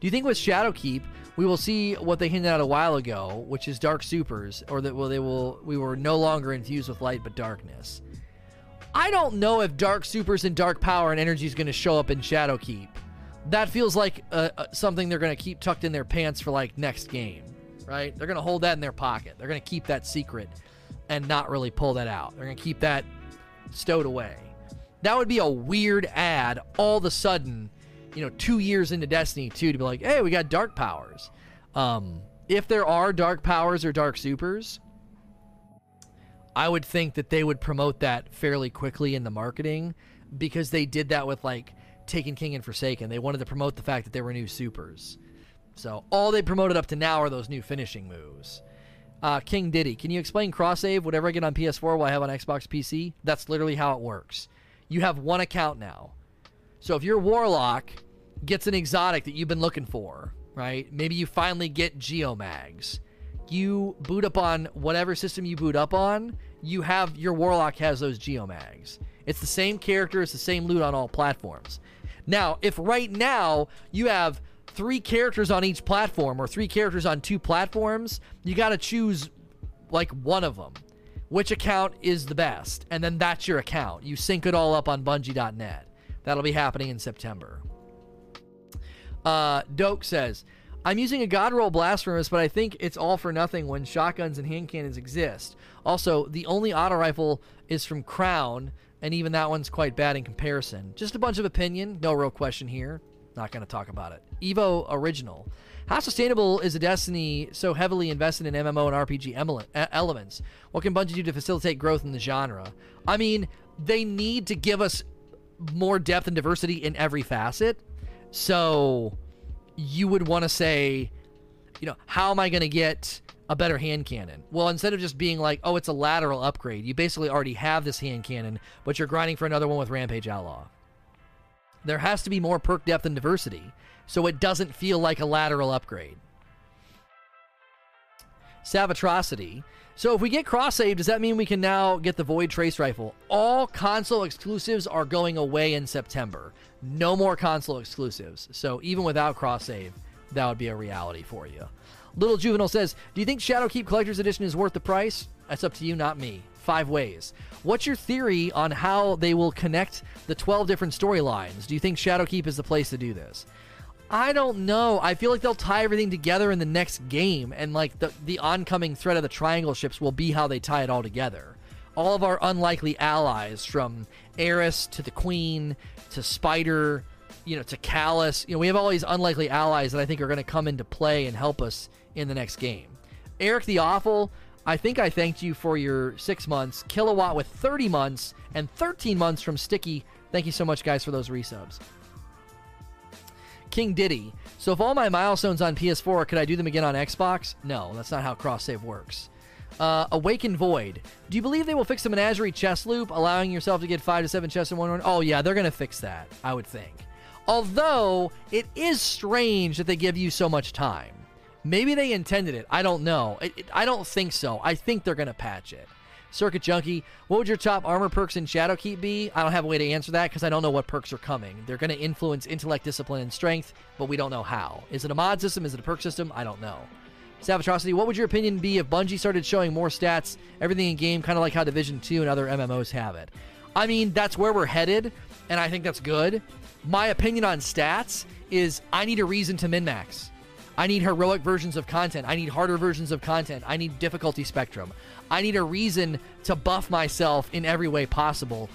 Do you think with Shadowkeep we will see what they hinted at a while ago, which is Dark Supers, or that well they will we were no longer infused with light but darkness? I don't know if Dark Supers and Dark Power and Energy is going to show up in Shadowkeep. That feels like uh, uh, something they're going to keep tucked in their pants for like next game right? They're going to hold that in their pocket. They're going to keep that secret and not really pull that out. They're going to keep that stowed away. That would be a weird ad all of a sudden, you know, two years into Destiny 2 to be like, hey, we got dark powers. Um, if there are dark powers or dark supers, I would think that they would promote that fairly quickly in the marketing because they did that with like Taken King and Forsaken. They wanted to promote the fact that there were new supers. So all they promoted up to now are those new finishing moves. Uh, King Diddy, can you explain cross save? Whatever I get on PS4 will I have on Xbox PC? That's literally how it works. You have one account now. So if your Warlock gets an exotic that you've been looking for, right? Maybe you finally get Geomags. You boot up on whatever system you boot up on, you have your Warlock has those Geomags. It's the same character, it's the same loot on all platforms. Now, if right now you have three characters on each platform or three characters on two platforms, you got to choose like one of them. Which account is the best? And then that's your account. You sync it all up on Bungie.net. That'll be happening in September. Uh, Doke says, I'm using a God roll blasphemous, but I think it's all for nothing when shotguns and hand cannons exist. Also, the only auto rifle is from Crown, and even that one's quite bad in comparison. Just a bunch of opinion, no real question here. Not going to talk about it. Evo Original. How sustainable is a Destiny so heavily invested in MMO and RPG elements? What can Bungie do to facilitate growth in the genre? I mean, they need to give us more depth and diversity in every facet. So you would want to say, you know, how am I going to get a better hand cannon? Well, instead of just being like, oh, it's a lateral upgrade, you basically already have this hand cannon, but you're grinding for another one with Rampage Outlaw. There has to be more perk depth and diversity so it doesn't feel like a lateral upgrade. Savatrocity. So if we get cross save, does that mean we can now get the Void Trace Rifle? All console exclusives are going away in September. No more console exclusives. So even without cross save, that would be a reality for you. Little Juvenile says, Do you think Shadowkeep Collector's Edition is worth the price? That's up to you, not me five ways. What's your theory on how they will connect the 12 different storylines? Do you think Shadowkeep is the place to do this? I don't know. I feel like they'll tie everything together in the next game, and like the the oncoming threat of the triangle ships will be how they tie it all together. All of our unlikely allies, from Eris to the Queen to Spider, you know, to Calus. You know, we have all these unlikely allies that I think are going to come into play and help us in the next game. Eric the Awful, I think I thanked you for your six months. Kilowatt with 30 months and 13 months from Sticky. Thank you so much, guys, for those resubs. King Diddy. So if all my milestones on PS4, could I do them again on Xbox? No, that's not how cross save works. Uh, Awaken Void. Do you believe they will fix the menagerie chest loop, allowing yourself to get five to seven chests in one run? Oh yeah, they're gonna fix that. I would think. Although it is strange that they give you so much time. Maybe they intended it. I don't know. It, it, I don't think so. I think they're gonna patch it. Circuit Junkie, what would your top armor perks in Shadowkeep be? I don't have a way to answer that because I don't know what perks are coming. They're going to influence intellect, discipline, and strength, but we don't know how. Is it a mod system? Is it a perk system? I don't know. Savatrocity, what would your opinion be if Bungie started showing more stats, everything in game, kind of like how Division 2 and other MMOs have it? I mean, that's where we're headed, and I think that's good. My opinion on stats is I need a reason to min max. I need heroic versions of content. I need harder versions of content. I need difficulty spectrum. I need a reason to buff myself in every way possible.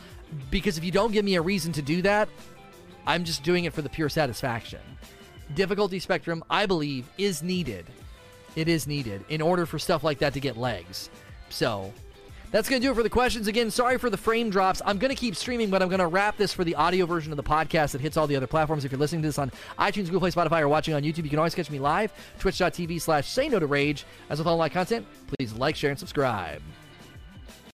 Because if you don't give me a reason to do that, I'm just doing it for the pure satisfaction. Difficulty spectrum, I believe, is needed. It is needed in order for stuff like that to get legs. So, that's going to do it for the questions. Again, sorry for the frame drops. I'm going to keep streaming, but I'm going to wrap this for the audio version of the podcast that hits all the other platforms. If you're listening to this on iTunes, Google Play, Spotify, or watching on YouTube, you can always catch me live, twitch.tv slash say no to rage. As with all my content, please like, share, and subscribe.